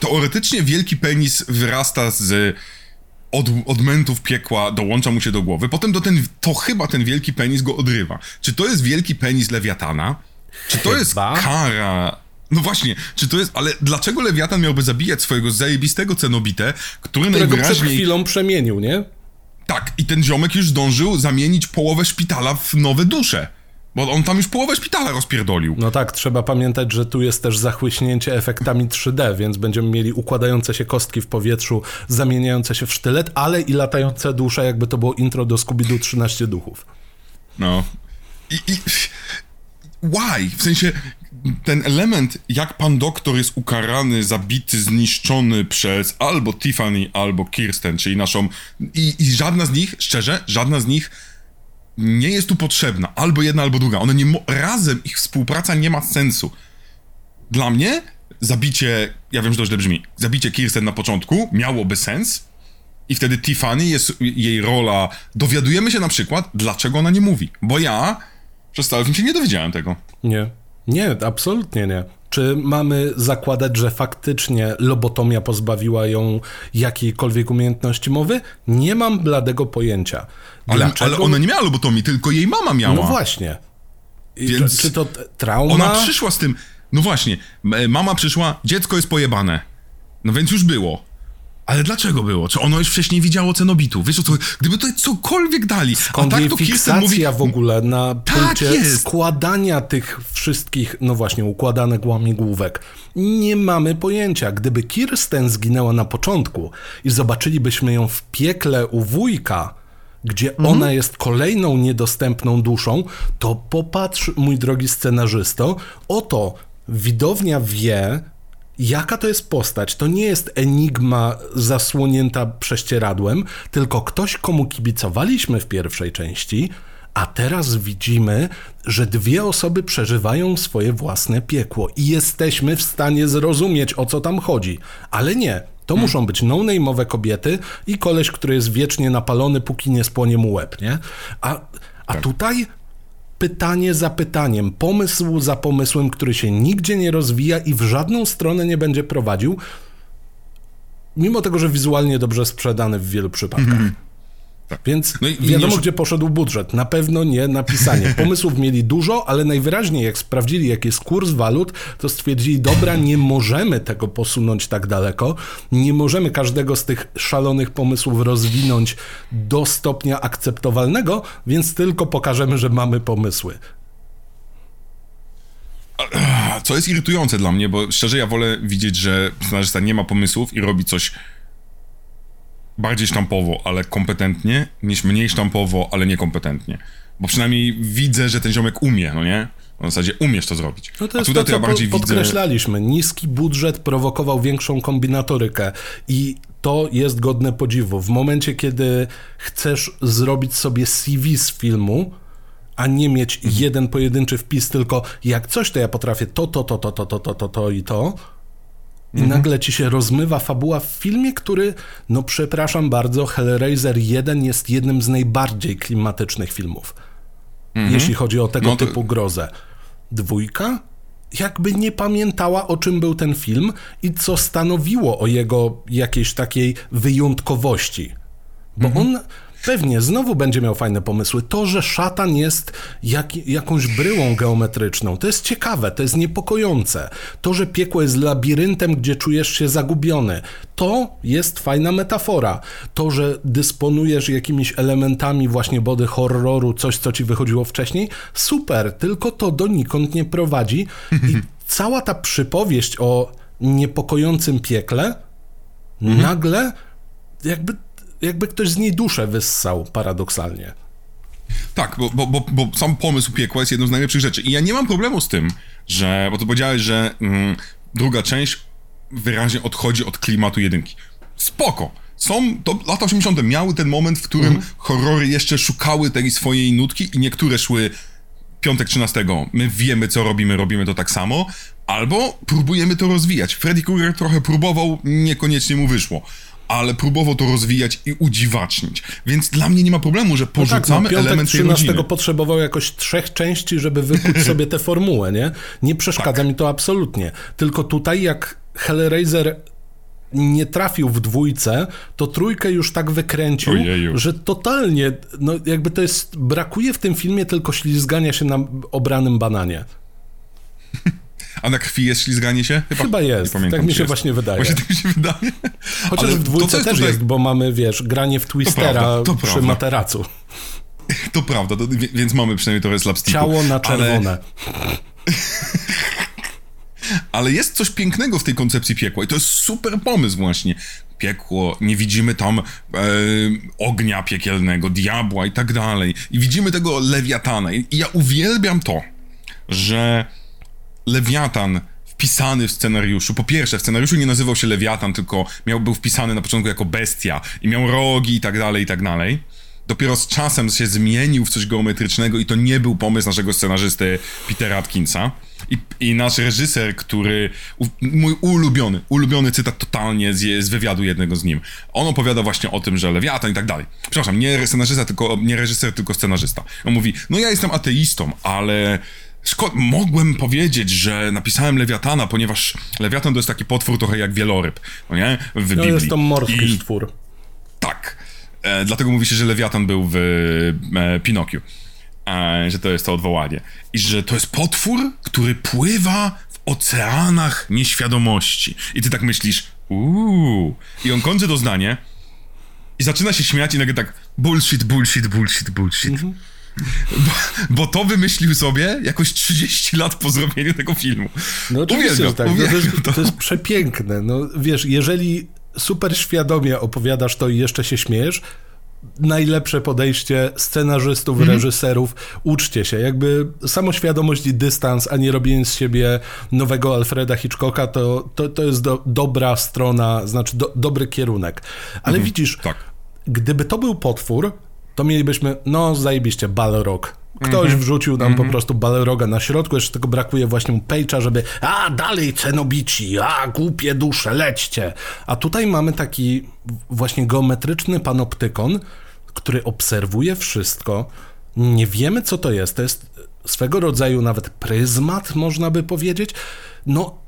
teoretycznie wielki penis wyrasta z od, odmętów piekła, dołącza mu się do głowy, potem to, ten, to chyba ten wielki penis go odrywa. Czy to jest wielki penis Lewiatana? Czy to jest Chyba. kara... No właśnie, czy to jest... Ale dlaczego Lewiatan miałby zabijać swojego zajebistego cenobitę, który Którego przed najwyraźniej... chwilą przemienił, nie? Tak, i ten ziomek już zdążył zamienić połowę szpitala w nowe dusze. Bo on tam już połowę szpitala rozpierdolił. No tak, trzeba pamiętać, że tu jest też zachłyśnięcie efektami 3D, więc będziemy mieli układające się kostki w powietrzu, zamieniające się w sztylet, ale i latające dusze, jakby to było intro do Scooby-Doo 13 duchów. No. I, I... Why? W sensie, ten element, jak pan doktor jest ukarany, zabity, zniszczony przez albo Tiffany, albo Kirsten, czyli naszą... I, I żadna z nich, szczerze, żadna z nich nie jest tu potrzebna. Albo jedna, albo druga. One nie... Razem ich współpraca nie ma sensu. Dla mnie zabicie, ja wiem, że to źle brzmi, zabicie Kirsten na początku miałoby sens i wtedy Tiffany jest jej rola, dowiadujemy się na przykład, dlaczego ona nie mówi, bo ja przez cały film się nie dowiedziałem tego. Nie. Nie, absolutnie nie. Czy mamy zakładać, że faktycznie lobotomia pozbawiła ją jakiejkolwiek umiejętności mowy? Nie mam bladego pojęcia. Ale, ale ona nie miała lobotomii, tylko jej mama miała. No właśnie. I Więc czy, to trauma? Ona przyszła z tym, no właśnie, m- mama przyszła, dziecko jest pojebane. No więc już było. Ale dlaczego było? Czy ono już wcześniej widziało cenobitu? Wiesz o co? Gdyby tutaj cokolwiek dali, Skąd a tak to Kirsten mówi... w ogóle na Tak jest. składania tych wszystkich, no właśnie, układanek łamigłówek. Nie mamy pojęcia. Gdyby Kirsten zginęła na początku i zobaczylibyśmy ją w piekle u wujka, gdzie Mhm. ona jest kolejną niedostępną duszą, to popatrz, mój drogi scenarzysto, oto widownia wie, jaka to jest postać. To nie jest enigma zasłonięta prześcieradłem, tylko ktoś, komu kibicowaliśmy w pierwszej części, a teraz widzimy, że dwie osoby przeżywają swoje własne piekło i jesteśmy w stanie zrozumieć, o co tam chodzi. Ale nie. To muszą być no-name'owe kobiety i koleś, który jest wiecznie napalony, póki nie spłonie mu łeb, nie? A, a tutaj pytanie za pytaniem, pomysł za pomysłem, który się nigdzie nie rozwija i w żadną stronę nie będzie prowadził, mimo tego, że wizualnie dobrze sprzedany w wielu przypadkach. Więc No i wiadomo, gdzie poszedł budżet. Na pewno nie napisanie. Pomysłów mieli dużo, ale najwyraźniej, jak sprawdzili, jaki jest kurs walut, to stwierdzili, dobra, nie możemy tego posunąć tak daleko. Nie możemy każdego z tych szalonych pomysłów rozwinąć do stopnia akceptowalnego, więc tylko pokażemy, że mamy pomysły. Co jest irytujące dla mnie, bo szczerze ja wolę widzieć, że scenarzysta nie ma pomysłów i robi coś bardziej sztampowo, ale kompetentnie, niż mniej sztampowo, ale niekompetentnie. Bo przynajmniej widzę, że ten ziomek umie, no nie? W zasadzie umiesz to zrobić. No to A jest tutaj to, to ja co bardziej po- widzę... podkreślaliśmy. Niski budżet prowokował większą kombinatorykę i to jest godne podziwu. W momencie, kiedy chcesz zrobić sobie CV z filmu, a nie mieć Mhm. jeden pojedynczy wpis, tylko jak coś, to ja potrafię to, to, to, to, to, to, to, to, to i to, Mhm. nagle ci się rozmywa fabuła w filmie, który, no przepraszam bardzo, Hellraiser 1 jest jednym z najbardziej klimatycznych filmów, jeśli chodzi o tego No to- typu grozę. Dwójka jakby nie pamiętała, o czym był ten film i co stanowiło o jego jakiejś takiej wyjątkowości. Bo on pewnie znowu będzie miał fajne pomysły. To, że szatan jest jak, jakąś bryłą geometryczną, to jest ciekawe, to jest niepokojące. To, że piekło jest labiryntem, gdzie czujesz się zagubiony, to jest fajna metafora. To, że dysponujesz jakimiś elementami właśnie body horroru, coś, co ci wychodziło wcześniej, super, tylko to donikąd nie prowadzi i cała ta przypowieść o niepokojącym piekle mhm. nagle jakby, jakby ktoś z niej duszę wyssał paradoksalnie. Tak, bo, bo, bo, bo sam pomysł piekła jest jedną z najlepszych rzeczy. I ja nie mam problemu z tym, że, bo to powiedziałeś, że mm, druga część wyraźnie odchodzi od klimatu jedynki. Spoko. Są, to lata 80. miały ten moment, w którym mm. horrory jeszcze szukały tej swojej nutki i niektóre szły piątek 13. My wiemy, co robimy, robimy to tak samo, albo próbujemy to rozwijać. Freddy Krueger trochę próbował, niekoniecznie mu wyszło ale próbował to rozwijać i udziwacznić. Więc dla mnie nie ma problemu, że porzucamy no tak, no, element tej 13 rodziny. potrzebował jakoś trzech części, żeby wykuć sobie tę formułę, nie? Nie przeszkadza tak. mi to absolutnie. Tylko tutaj, jak Hellraiser nie trafił w dwójce, to trójkę już tak wykręcił, Ojeju. że totalnie, no jakby to jest, brakuje w tym filmie tylko ślizgania się na obranym bananie. A na krwi jest ślizganie się? Chyba, Chyba jest. tak mi się właśnie wydaje. Właśnie tak mi się wydaje. Chociaż Ale w dwójce też tutaj... jest, bo mamy, wiesz, granie w Twistera to prawda, to przy prawda. materacu. To prawda, to, więc mamy przynajmniej trochę slapsticku. Ciało na czerwone. Ale... Ale jest coś pięknego w tej koncepcji piekła i to jest super pomysł właśnie. Piekło, nie widzimy tam e, ognia piekielnego, diabła i tak dalej. I widzimy tego lewiatana. I ja uwielbiam to, że lewiatan wpisany w scenariuszu. Po pierwsze, w scenariuszu nie nazywał się Lewiatan, tylko miał, był wpisany na początku jako bestia i miał rogi i tak dalej, i tak dalej. Dopiero z czasem się zmienił w coś geometrycznego i to nie był pomysł naszego scenarzysty Petera Atkinsa. I, I, nasz reżyser, który. Mój ulubiony, ulubiony cytat totalnie z, z wywiadu jednego z nim. On opowiada właśnie o tym, że lewiatan i tak dalej. Przepraszam, nie scenarzysta, tylko nie reżyser, tylko scenarzysta. On mówi: No ja jestem ateistą, ale. Skąd mogłem powiedzieć, że napisałem Lewiatana, ponieważ Lewiatan to jest taki potwór trochę jak wieloryb, no nie? W Biblii. No jest to morski I... stwór. Tak. E, dlatego mówi się, że Lewiatan był w e, Pinokiu. E, że to jest to odwołanie. I że to jest potwór, który pływa w oceanach nieświadomości. I ty tak myślisz, uuu. I on kończy to zdanie i zaczyna się śmiać i nagle tak bullshit, bullshit, bullshit, bullshit. Mhm. Bo, bo, to wymyślił sobie jakoś 30 lat po zrobieniu tego filmu. No oczywiście, uwielbiam, tak. No to, jest, to. to jest przepiękne. No wiesz, jeżeli super świadomie opowiadasz to i jeszcze się śmiejesz, najlepsze podejście scenarzystów, mm -hmm. reżyserów. Uczcie się. Jakby samoświadomość i dystans, a nie robienie z siebie nowego Alfreda Hitchcocka, to, to, to jest do, dobra strona, znaczy do, dobry kierunek. Ale mm -hmm. widzisz, tak. gdyby to był potwór, to mielibyśmy, no zajebiście, Balrog. Ktoś mm -hmm. wrzucił nam mm -hmm. po mhm. prostu Balroga na środku, jeszcze tylko brakuje właśnie mu Page'a, żeby a dalej cenobici, a głupie dusze, lećcie. A tutaj mamy taki właśnie geometryczny panoptykon, który obserwuje wszystko. Nie wiemy, co to jest. To jest swego rodzaju nawet pryzmat, można by powiedzieć. No,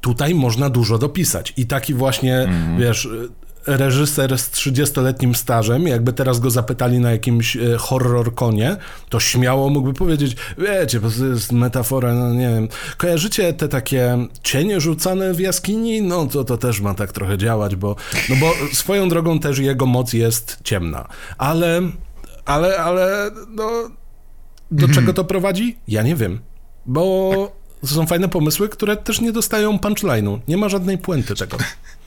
tutaj można dużo dopisać. I taki właśnie, mm -hmm. wiesz, reżyser z 30-letnim stażem, jakby teraz go zapytali na jakimś e, horror konie, to śmiało mógłby powiedzieć, wiecie, bo to jest metafora, no nie wiem, kojarzycie te takie cienie rzucane w jaskini? No to to też ma tak trochę działać, bo, no bo swoją drogą też jego moc jest ciemna, ale, ale, ale, no, do mhm. czego to prowadzi? Ja nie wiem, bo to są fajne pomysły, które też nie dostają punchline'u, nie ma żadnej puenty tego.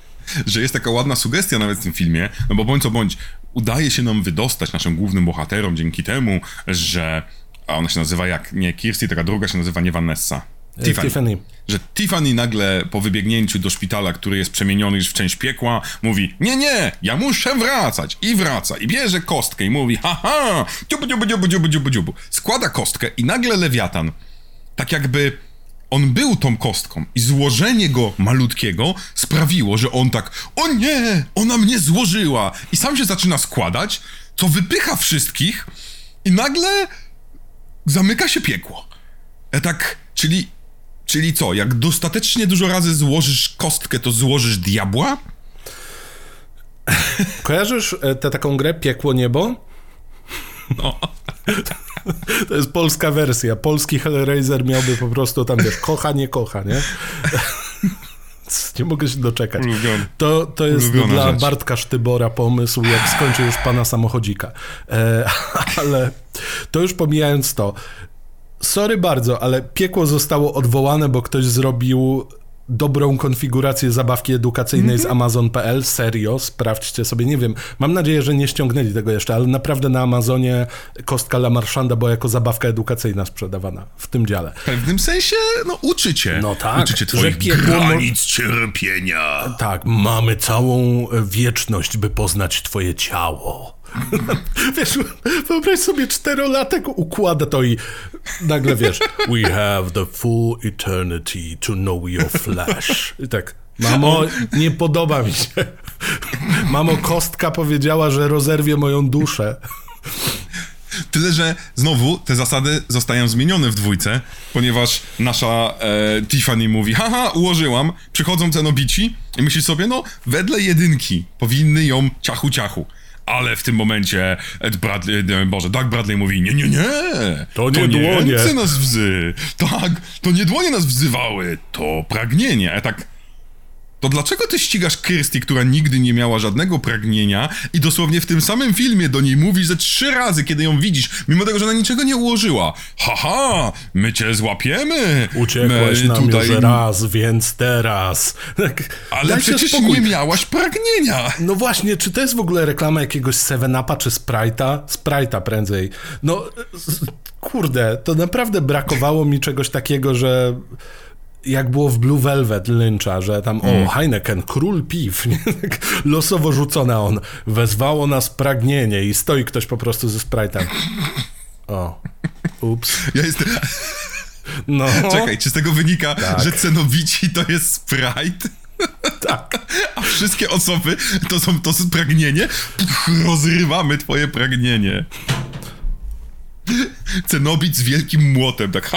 że jest taka ładna sugestia nawet w tym filmie, no bo bądź co bądź, udaje się nam wydostać naszym głównym bohaterom dzięki temu, że a ona się nazywa jak nie Kirsty, taka druga się nazywa nie Vanessa. E, Tiffany. Tiffany. Że Tiffany nagle po wybiegnięciu do szpitala, który jest przemieniony już w część piekła, mówi: Nie, nie, ja muszę wracać. I wraca. I bierze kostkę i mówi: Haha, dziubu, dziubu, dziubu, dziubu, dziubu, dziubu. Składa kostkę i nagle lewiatan, tak jakby on był tą kostką i złożenie go malutkiego sprawiło, że on tak, o nie, ona mnie złożyła i sam się zaczyna składać, co wypycha wszystkich i nagle zamyka się piekło. E tak, czyli, czyli co, jak dostatecznie dużo razy złożysz kostkę, to złożysz diabła? Kojarzysz e, tę taką grę Piekło Niebo? No. To jest polska wersja. Polski Hellraiser miałby po prostu tam, wiesz, kocha, nie kocha, nie? Nie mogę się doczekać. To, to jest Ulubiona dla rzecz. Bartka Sztybora pomysł, jak skończy już pana samochodzika. E, ale to już pomijając to. Sorry bardzo, ale piekło zostało odwołane, bo ktoś zrobił dobrą konfigurację zabawki edukacyjnej z Amazon.pl. Serio, sprawdźcie sobie. Nie wiem, mam nadzieję, że nie ściągnęli tego jeszcze, ale naprawdę na Amazonie kostka La Marchanda była jako zabawka edukacyjna sprzedawana w tym dziale. W pewnym sensie, no uczycie. No tak, Uczycie twoich piekło granic cierpienia. Tak, mamy całą wieczność, by poznać twoje ciało. wiesz, wyobraź sobie czterolatek układa to i nagle wiesz We have the full eternity to know your flesh. I tak, mamo, nie podoba mi się. Mamo, kostka powiedziała, że rozerwie moją duszę. Tyle, że znowu te zasady zostają zmienione w dwójce, ponieważ nasza e, Tiffany mówi, haha, ułożyłam, przychodzą cenobici i myśli sobie, no, wedle jedynki powinny ją ciachu ciachu. Ale w tym momencie Ed Bradley, e, Boże, Doug Bradley mówi, nie, nie, nie, To nie dłonie." ręce nas wzy, tak, to nie dłonie nas wzywały, to pragnienie. A tak, to dlaczego ty ścigasz Kirsty, która nigdy nie miała żadnego pragnienia i dosłownie w tym samym filmie do niej mówisz ze trzy razy, kiedy ją widzisz, mimo tego, że ona niczego nie ułożyła. Haha, my cię złapiemy. Uciekłeś my nam już raz, więc teraz. Tak, Ale dajcie przecież nie miałaś pragnienia. No właśnie, czy to jest w ogóle reklama jakiegoś 7-Upa czy Sprite'a? Sprite'a prędzej. No, kurde, to naprawdę brakowało mi czegoś takiego, że jak było w Blue Velvet Lyncha, że tam, o, Heineken, król piw, nie? Tak losowo rzucone on, wezwało nas pragnienie i stoi ktoś po prostu ze Sprite'em. O, ups. Ja jestem... No, Czekaj, czy z tego wynika, Tak. że cenobici to jest Sprite? tak. A wszystkie osoby to są to jest pragnienie? Puch, rozrywamy twoje pragnienie. Cenobit z wielkim młotem, tak.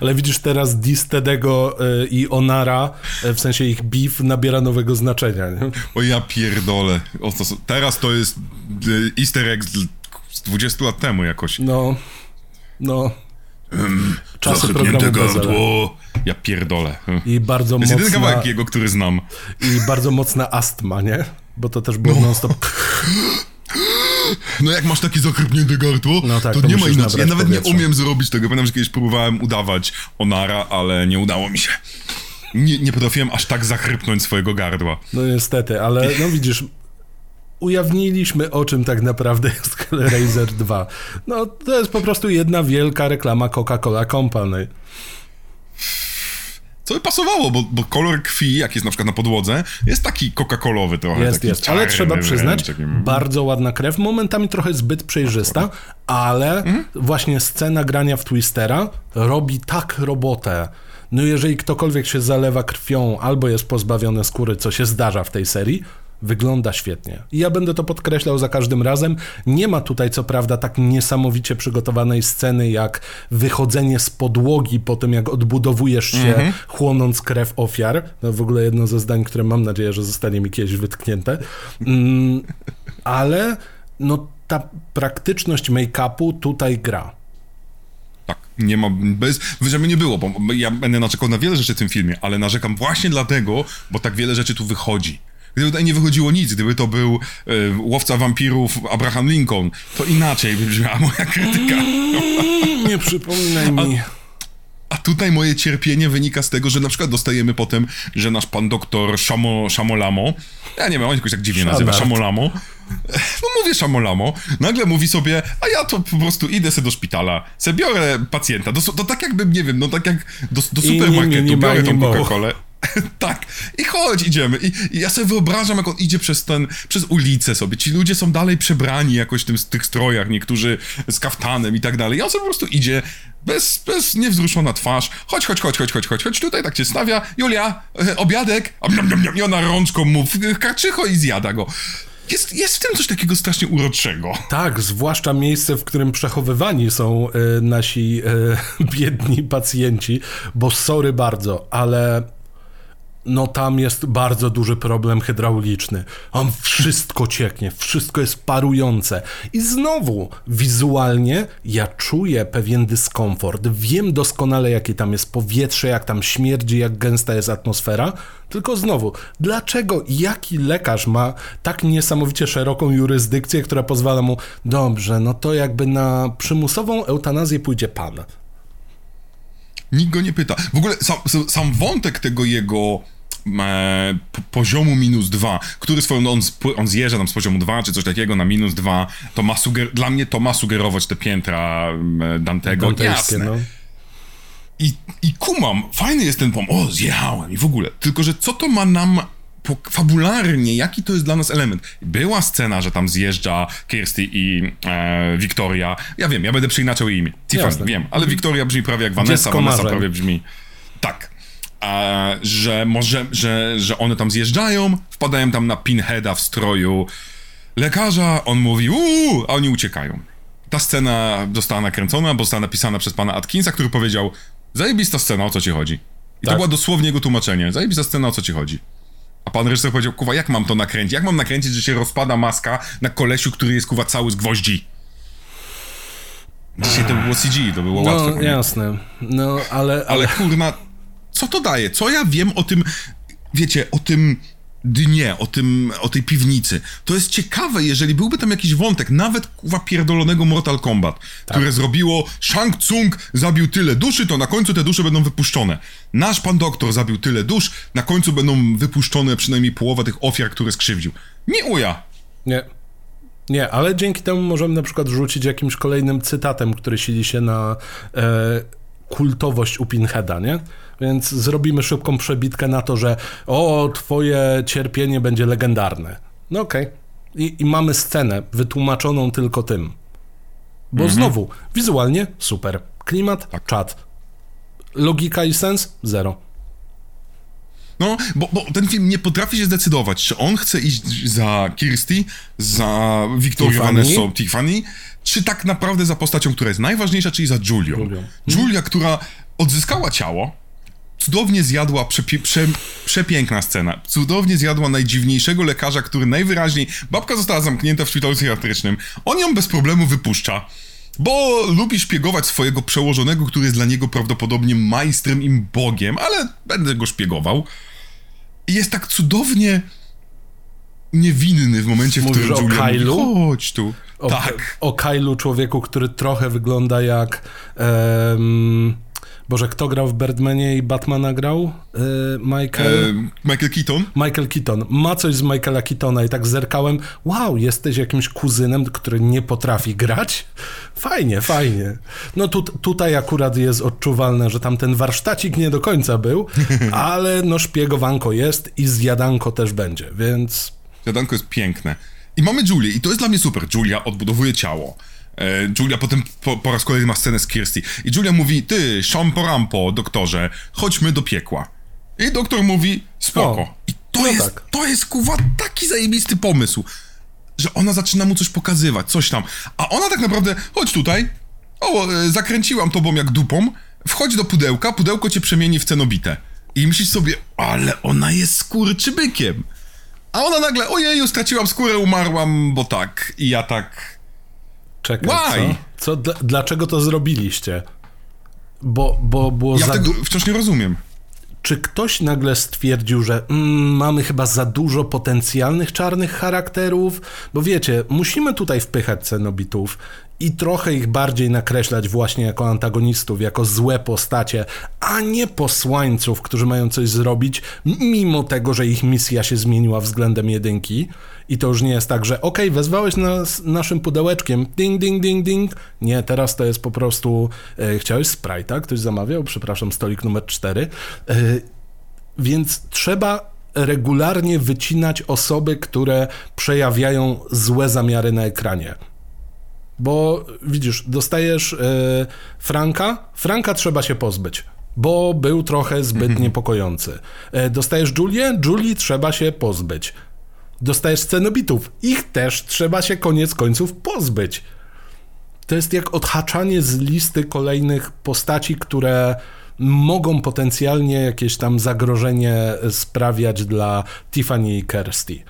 Ale widzisz teraz Dis Tedego y, i Onara, y, w sensie ich beef nabiera nowego znaczenia, nie? O ja pierdolę. O, to, teraz to jest y, easter egg z, z 20 lat temu jakoś. No, no. Czasy Zachrypnięte programu gardło. Ja pierdolę. I bardzo To jest jedyny mocna, kawałek jego, który znam. i bardzo mocna astma, nie? Bo to też było non-stop. No jak masz takie zachrypnięte gardło, No tak, to, to nie ma inaczej. Ja nawet nie powietrza. umiem zrobić tego. Pamiętam, że kiedyś próbowałem udawać Onara, ale nie udało mi się. Nie, nie potrafiłem aż tak zachrypnąć swojego gardła. No niestety, ale no widzisz, ujawniliśmy o czym tak naprawdę jest Hellraiser 2. No to jest po prostu jedna wielka reklama Coca-Cola Company. Co by pasowało, bo, bo kolor krwi, jak jest na przykład na podłodze, jest taki coca-colowy trochę. Jest, jest. Ale trzeba przyznać, takim- bardzo ładna krew, momentami trochę zbyt przejrzysta, ale Mhm. właśnie scena grania w Twistera robi tak robotę. No jeżeli ktokolwiek się zalewa krwią albo jest pozbawiony skóry, co się zdarza w tej serii, wygląda świetnie. I ja będę to podkreślał za każdym razem. Nie ma tutaj co prawda tak niesamowicie przygotowanej sceny jak wychodzenie z podłogi po tym, jak odbudowujesz się, Mhm. chłonąc krew ofiar. No w ogóle jedno ze zdań, które mam nadzieję, że zostanie mi kiedyś wytknięte. Mm, ale no ta praktyczność make-upu tutaj gra. Tak, nie ma, bez, żeby nie było, bo ja będę narzekał na wiele rzeczy w tym filmie, ale narzekam właśnie dlatego, bo tak wiele rzeczy tu wychodzi. Gdyby tutaj nie wychodziło nic, gdyby to był e, łowca wampirów Abraham Lincoln, to inaczej by brzmiała moja krytyka. Nie przypominaj mi. A tutaj moje cierpienie wynika z tego, że na przykład dostajemy potem, że nasz pan doktor Szamo, Szamolamo, ja nie wiem, on jakoś tak dziwnie nazywa, Szamart. Szamolamo, no mówię Szamolamo, nagle mówi sobie, a ja to po prostu idę sobie do szpitala, se biorę pacjenta, to, to tak jakbym, nie wiem, no tak jak do, do I nie, supermarketu, nie, nie, biorę tą Coca-Colę. tak, i chodź, idziemy. I, I ja sobie wyobrażam, jak on idzie przez ten, przez ulicę sobie. Ci ludzie są dalej przebrani jakoś w tym, tych strojach, niektórzy z kaftanem i tak dalej. I on sobie po prostu idzie, bez, bez niewzruszona twarz. Chodź, chodź, chodź, chodź, chodź, chodź, chodź, tutaj tak cię stawia. Julia, e, obiadek. I ona rączką mu w- karczycho i zjada go. Jest, jest w tym coś takiego strasznie uroczego. Tak, zwłaszcza miejsce, w którym przechowywani są e, nasi e, biedni pacjenci, bo sorry bardzo, ale no tam jest bardzo duży problem hydrauliczny. Tam wszystko cieknie, wszystko jest parujące. I znowu, wizualnie ja czuję pewien dyskomfort. Wiem doskonale, jakie tam jest powietrze, jak tam śmierdzi, jak gęsta jest atmosfera. Tylko znowu, dlaczego jaki lekarz ma tak niesamowicie szeroką jurysdykcję, która pozwala mu, dobrze, no to jakby na przymusową eutanazję pójdzie pan. Nikt go nie pyta. W ogóle sam, sam wątek tego jego e, poziomu minus dwa, który swoją, no on, on zjeżdża tam z poziomu dwa, czy coś takiego na minus dwa, to ma suger- dla mnie to ma sugerować te piętra Dantego, Dantejskie, jasne. no. I, I kumam, fajny jest ten pomysł, o, zjechałem i w ogóle. Tylko, że co to ma nam fabularnie, jaki to jest dla nas element? Była scena, że tam zjeżdża Kirsty i e, Wiktoria. Ja wiem, ja będę przeinaczał jej imię. Tiffany, wiem, ale Wiktoria brzmi prawie jak Vanessa, Vanessa prawie brzmi... Tak. E, że może, że, że one tam zjeżdżają, wpadają tam na pinheada w stroju lekarza, on mówi uuu, a oni uciekają. Ta scena została nakręcona, bo została napisana przez pana Atkinsa, który powiedział zajebista scena, o co ci chodzi. I to Tak. było dosłownie jego tłumaczenie. Zajebista scena, o co ci chodzi. A pan reżyser powiedział, kuwa, jak mam to nakręcić? Jak mam nakręcić, że się rozpada maska na kolesiu, który jest, kuwa, cały z gwoździ? Dzisiaj to by było CG, to było łatwe. No, jasne. No, ale, ale Ale kurna, co to daje? Co ja wiem o tym, wiecie, o tym dnie, o, tym, o tej piwnicy? To jest ciekawe, jeżeli byłby tam jakiś wątek, nawet kuwa pierdolonego Mortal Kombat, które zrobiło Shang Tsung zabił tyle duszy, to na końcu te dusze będą wypuszczone. Nasz pan doktor zabił tyle dusz, na końcu będą wypuszczone przynajmniej połowa tych ofiar, które skrzywdził. Nie uja! Nie. Nie, ale dzięki temu możemy na przykład rzucić jakimś kolejnym cytatem, który sili się na e, kultowość u Pinheada, nie? Więc zrobimy szybką przebitkę na to, że o, twoje cierpienie będzie legendarne. No okej. I, I mamy scenę wytłumaczoną tylko tym. Bo znowu, wizualnie super. Klimat, czat. Logika i sens? Zero. No, bo, bo ten film nie potrafi się zdecydować, czy on chce iść za Kirsty, za Tiffany? Vanessą Tiffany, czy tak naprawdę za postacią, która jest najważniejsza, czyli za Julią. Julią. Julia, która odzyskała ciało, cudownie zjadła, przepie, prze, przepiękna scena, cudownie zjadła najdziwniejszego lekarza, który najwyraźniej, babka została zamknięta w szpitalu psychiatrycznym, on ją bez problemu wypuszcza, bo lubi szpiegować swojego przełożonego, który jest dla niego prawdopodobnie majstrem i bogiem, ale będę go szpiegował. I jest tak cudownie niewinny w momencie, w Mówisz którym o Julia Kylu? mówi, chodź tu. O, tak. O Kylu, człowieku, który trochę wygląda jak. em, Boże, kto grał w Birdmanie i Batmana grał? E, Michael. E, Michael Keaton? Michael Keaton. Ma coś z Michaela Keatona i tak zerkałem. Wow, jesteś jakimś kuzynem, który nie potrafi grać? Fajnie, fajnie. No tu, tutaj akurat jest odczuwalne, że tam ten warsztacik nie do końca był, ale no szpiegowanko jest i zjadanko też będzie, więc Zadanko jest piękne. I mamy Julię, i to jest dla mnie super. Julia odbudowuje ciało. E, Julia potem po, po raz kolejny ma scenę z Kirsty. I Julia mówi, ty, szamporampo, doktorze, chodźmy do piekła. I doktor mówi, spoko. O, I to no jest, tak. to jest, kuwa, taki zajebisty pomysł, że ona zaczyna mu coś pokazywać, coś tam. A ona tak naprawdę, chodź tutaj, o, e, zakręciłam tobą jak dupą, wchodź do pudełka, pudełko cię przemieni w cenobitę. I myślisz sobie, ale ona jest skurczybykiem. A ona nagle, ojeju, straciłam skórę, umarłam, bo tak. I ja tak... Czekaj, Why? co? co dla, dlaczego to zrobiliście? Bo, bo było Ja za tego wciąż nie rozumiem. Czy ktoś nagle stwierdził, że mm, mamy chyba za dużo potencjalnych czarnych charakterów? Bo wiecie, musimy tutaj wpychać cenobitów i trochę ich bardziej nakreślać właśnie jako antagonistów, jako złe postacie, a nie posłańców, którzy mają coś zrobić, mimo tego, że ich misja się zmieniła względem jedynki. I to już nie jest tak, że okej, wezwałeś nas naszym pudełeczkiem, ding, ding, ding, ding. Nie, teraz to jest po prostu, e, chciałeś Sprite'a, ktoś zamawiał, przepraszam, stolik numer 4. E, więc trzeba regularnie wycinać osoby, które przejawiają złe zamiary na ekranie. Bo widzisz, dostajesz e, Franka, Franka trzeba się pozbyć, bo był trochę zbyt niepokojący. E, dostajesz Julię, Julii trzeba się pozbyć. Dostajesz scenobitów, ich też trzeba się koniec końców pozbyć. To jest jak odhaczanie z listy kolejnych postaci, które mogą potencjalnie jakieś tam zagrożenie sprawiać dla Tiffany i Kirsty.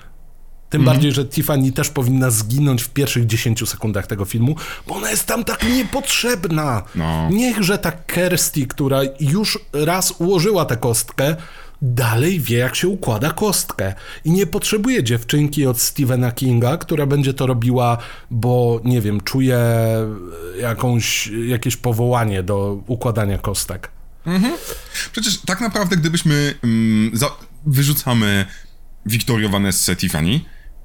Tym bardziej, że Tiffany też powinna zginąć w pierwszych 10 sekundach tego filmu, bo ona jest tam tak niepotrzebna. No. Niechże ta Kirsty, która już raz ułożyła tę kostkę, dalej wie, jak się układa kostkę. I nie potrzebuje dziewczynki od Stephena Kinga, która będzie to robiła, bo nie wiem, czuje jakąś, jakieś powołanie do układania kostek. Przecież tak naprawdę, gdybyśmy mm, za, wyrzucamy Wiktorię Vanessę Tiffany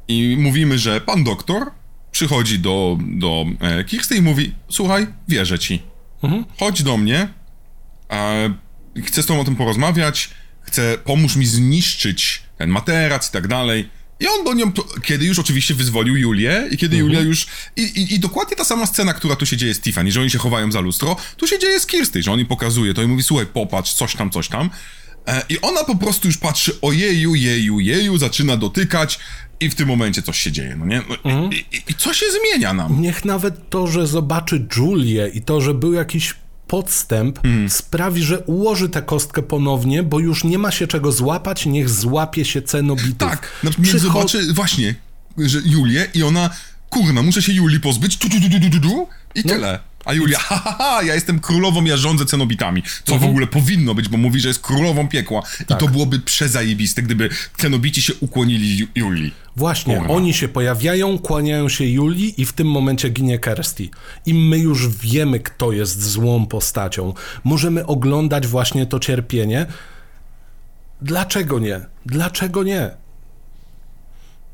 i mówimy, że pan doktor przychodzi do, do e, Kirsty i mówi, słuchaj, wierzę ci. Chodź do mnie, e, chcę z tobą o tym porozmawiać, chcę, pomóż mi zniszczyć ten materac i tak dalej. I on do nią, kiedy już oczywiście wyzwolił Julię i kiedy Julia już... I, i, I dokładnie ta sama scena, która tu się dzieje z Tiffany, że oni się chowają za lustro, tu się dzieje z Kirsty, że on jej pokazuje to i mówi, słuchaj, popatrz, coś tam, coś tam. E, I ona po prostu już patrzy, ojeju, jeju, jeju, zaczyna dotykać i w tym momencie coś się dzieje, no nie? No, i, i, I co się zmienia nam? Niech nawet to, że zobaczy Julię i to, że był jakiś podstęp, sprawi, że ułoży tę kostkę ponownie, bo już nie ma się czego złapać, niech złapie się cenobitów. Tak, na przykład Przycho- zobaczy właśnie, że Julię i ona, kurna, muszę się Julii pozbyć, tu, tu, tu, tu, tu, tu, tu, i tyle. A Julia, ha, ha, ha, ja jestem królową, ja rządzę cenobitami. Co w ogóle powinno być, bo mówi, że jest królową piekła. I to byłoby przezajebiste, gdyby cenobici się ukłonili Ju- Julii. Właśnie, Kurwa. oni się pojawiają, kłaniają się Julii i w tym momencie ginie Kirsty. I my już wiemy, kto jest złą postacią. Możemy oglądać właśnie to cierpienie. Dlaczego nie? Dlaczego nie?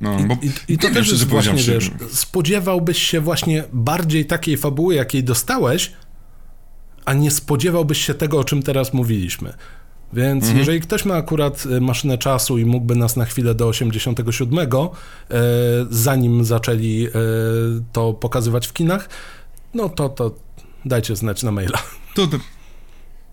No, bo I, i to też jest właśnie, wiesz, spodziewałbyś się właśnie bardziej takiej fabuły, jakiej dostałeś, a nie spodziewałbyś się tego, o czym teraz mówiliśmy. Więc Mhm. jeżeli ktoś ma akurat e, maszynę czasu i mógłby nas na chwilę do 87, e, zanim zaczęli e, to pokazywać w kinach, no to, to dajcie znać na maila. To, to...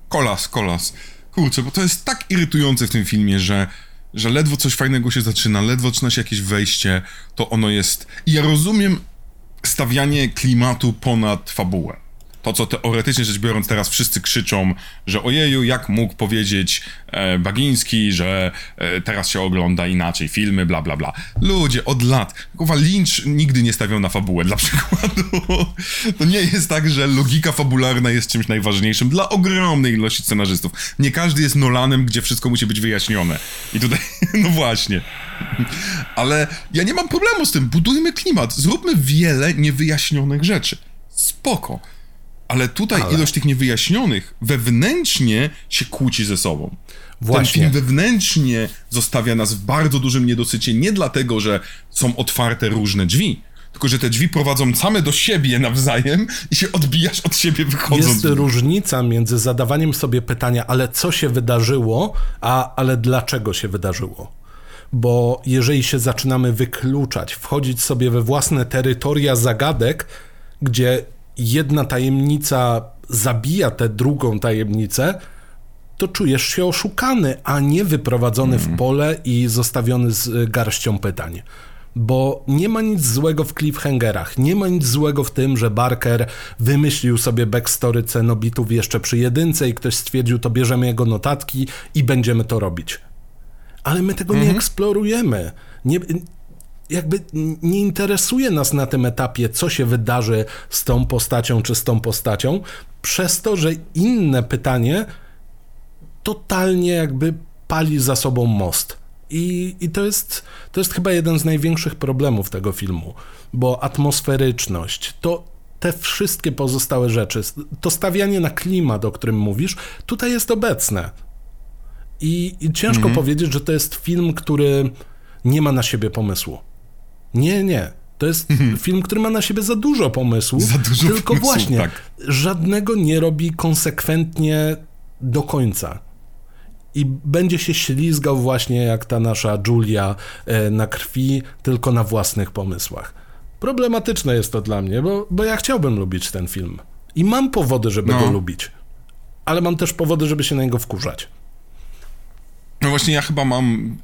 Kolas, kolas. Kurczę, bo to jest tak irytujące w tym filmie, że, że ledwo coś fajnego się zaczyna, ledwo zaczyna się jakieś wejście, to ono jest... I ja rozumiem stawianie klimatu ponad fabułę. To, co teoretycznie rzecz biorąc teraz wszyscy krzyczą, że ojeju, jak mógł powiedzieć e, Bagiński, że e, teraz się ogląda inaczej filmy, bla, bla, bla. Ludzie, od lat. Kurwa, Lynch nigdy nie stawiał na fabułę, dla przykładu. To nie jest tak, że logika fabularna jest czymś najważniejszym dla ogromnej ilości scenarzystów. Nie każdy jest Nolanem, gdzie wszystko musi być wyjaśnione. I tutaj, no właśnie. Ale ja nie mam problemu z tym. Budujmy klimat. Zróbmy wiele niewyjaśnionych rzeczy. Spoko. Ale tutaj Ale- ilość tych niewyjaśnionych wewnętrznie się kłóci ze sobą. Właśnie. Ten film wewnętrznie zostawia nas w bardzo dużym niedosycie, nie dlatego, że są otwarte różne drzwi, tylko że te drzwi prowadzą same do siebie nawzajem i się odbijasz od siebie wychodząc. Jest różnica między zadawaniem sobie pytania, ale co się wydarzyło, a ale dlaczego się wydarzyło. Bo jeżeli się zaczynamy wykluczać, wchodzić sobie we własne terytoria zagadek, gdzie jedna tajemnica zabija tę drugą tajemnicę, to czujesz się oszukany, a nie wyprowadzony w pole i zostawiony z garścią pytań. Bo nie ma nic złego w cliffhangerach, nie ma nic złego w tym, że Barker wymyślił sobie backstory cenobitów jeszcze przy jedynce i ktoś stwierdził, to bierzemy jego notatki i będziemy to robić. Ale my tego nie eksplorujemy. Nie, jakby nie interesuje nas na tym etapie, co się wydarzy z tą postacią czy z tą postacią, przez to, że inne pytanie totalnie jakby pali za sobą most. I, i to, jest, to jest chyba jeden z największych problemów tego filmu, bo atmosferyczność, to te wszystkie pozostałe rzeczy, to stawianie na klimat, o którym mówisz, tutaj jest obecne. I, i ciężko Mhm. powiedzieć, że to jest film, który nie ma na siebie pomysłu. Nie, nie. To jest film, który ma na siebie za dużo pomysłu. Mhm. Za dużo tylko pomysłów, właśnie tak. żadnego nie robi konsekwentnie do końca. I będzie się ślizgał właśnie jak ta nasza Julia e, na krwi, tylko na własnych pomysłach. Problematyczne jest to dla mnie, bo, bo ja chciałbym lubić ten film. I mam powody, żeby No. go lubić. Ale mam też powody, żeby się na niego wkurzać. No właśnie ja chyba mam,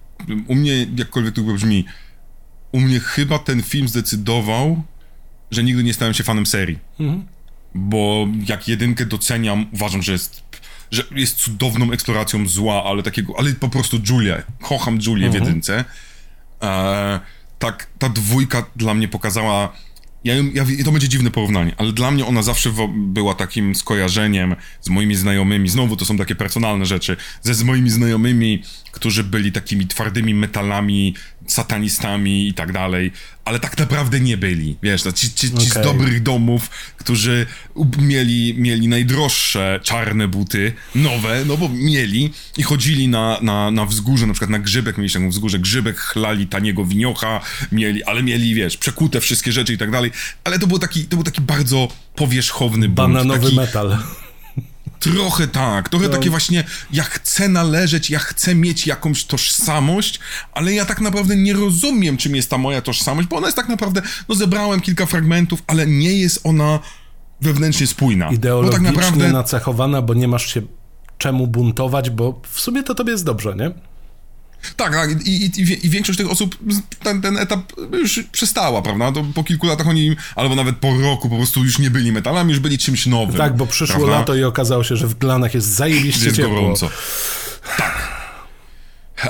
u mnie, jakkolwiek to brzmi, u mnie chyba ten film zdecydował, że nigdy nie stałem się fanem serii. Bo jak jedynkę doceniam, uważam, że jest, że jest cudowną eksploracją zła, ale takiego, ale po prostu Julię, kocham Julię w jedynce. E, tak, ta dwójka dla mnie pokazała. Ja, ja, to będzie dziwne porównanie, ale dla mnie ona zawsze była takim skojarzeniem z moimi znajomymi. Znowu to są takie personalne rzeczy. Ze z moimi znajomymi, którzy byli takimi twardymi metalami, satanistami i tak dalej. ale tak naprawdę nie byli. Wiesz, no, ci, ci, ci Okej. z dobrych domów, którzy mieli, mieli najdroższe czarne buty, nowe, no bo mieli i chodzili na, na, na wzgórze, na przykład na grzybek, mieli taką wzgórze grzybek, chlali taniego winiocha, mieli, ale mieli, wiesz, przekute wszystkie rzeczy i tak dalej, ale to był taki, to był taki bardzo powierzchowny bunt. Bananowy taki, metal. Trochę tak, trochę takie właśnie, ja chcę należeć, ja chcę mieć jakąś tożsamość, ale ja tak naprawdę nie rozumiem, czym jest ta moja tożsamość, bo ona jest tak naprawdę, no zebrałem kilka fragmentów, ale nie jest ona wewnętrznie spójna. Bo Ideologicznie tak naprawdę, nacechowana, bo nie masz się czemu buntować, bo w sumie to tobie jest dobrze, nie? Tak, tak, i, i, i, większość tych osób ten, ten etap już przestała, prawda, to po kilku latach oni, albo nawet po roku po prostu już nie byli metalami, już byli czymś nowym. Tak, bo przyszło prawda? lato i okazało się, że w Glanach jest zajebiście jest ciepło. gorąco. Tak.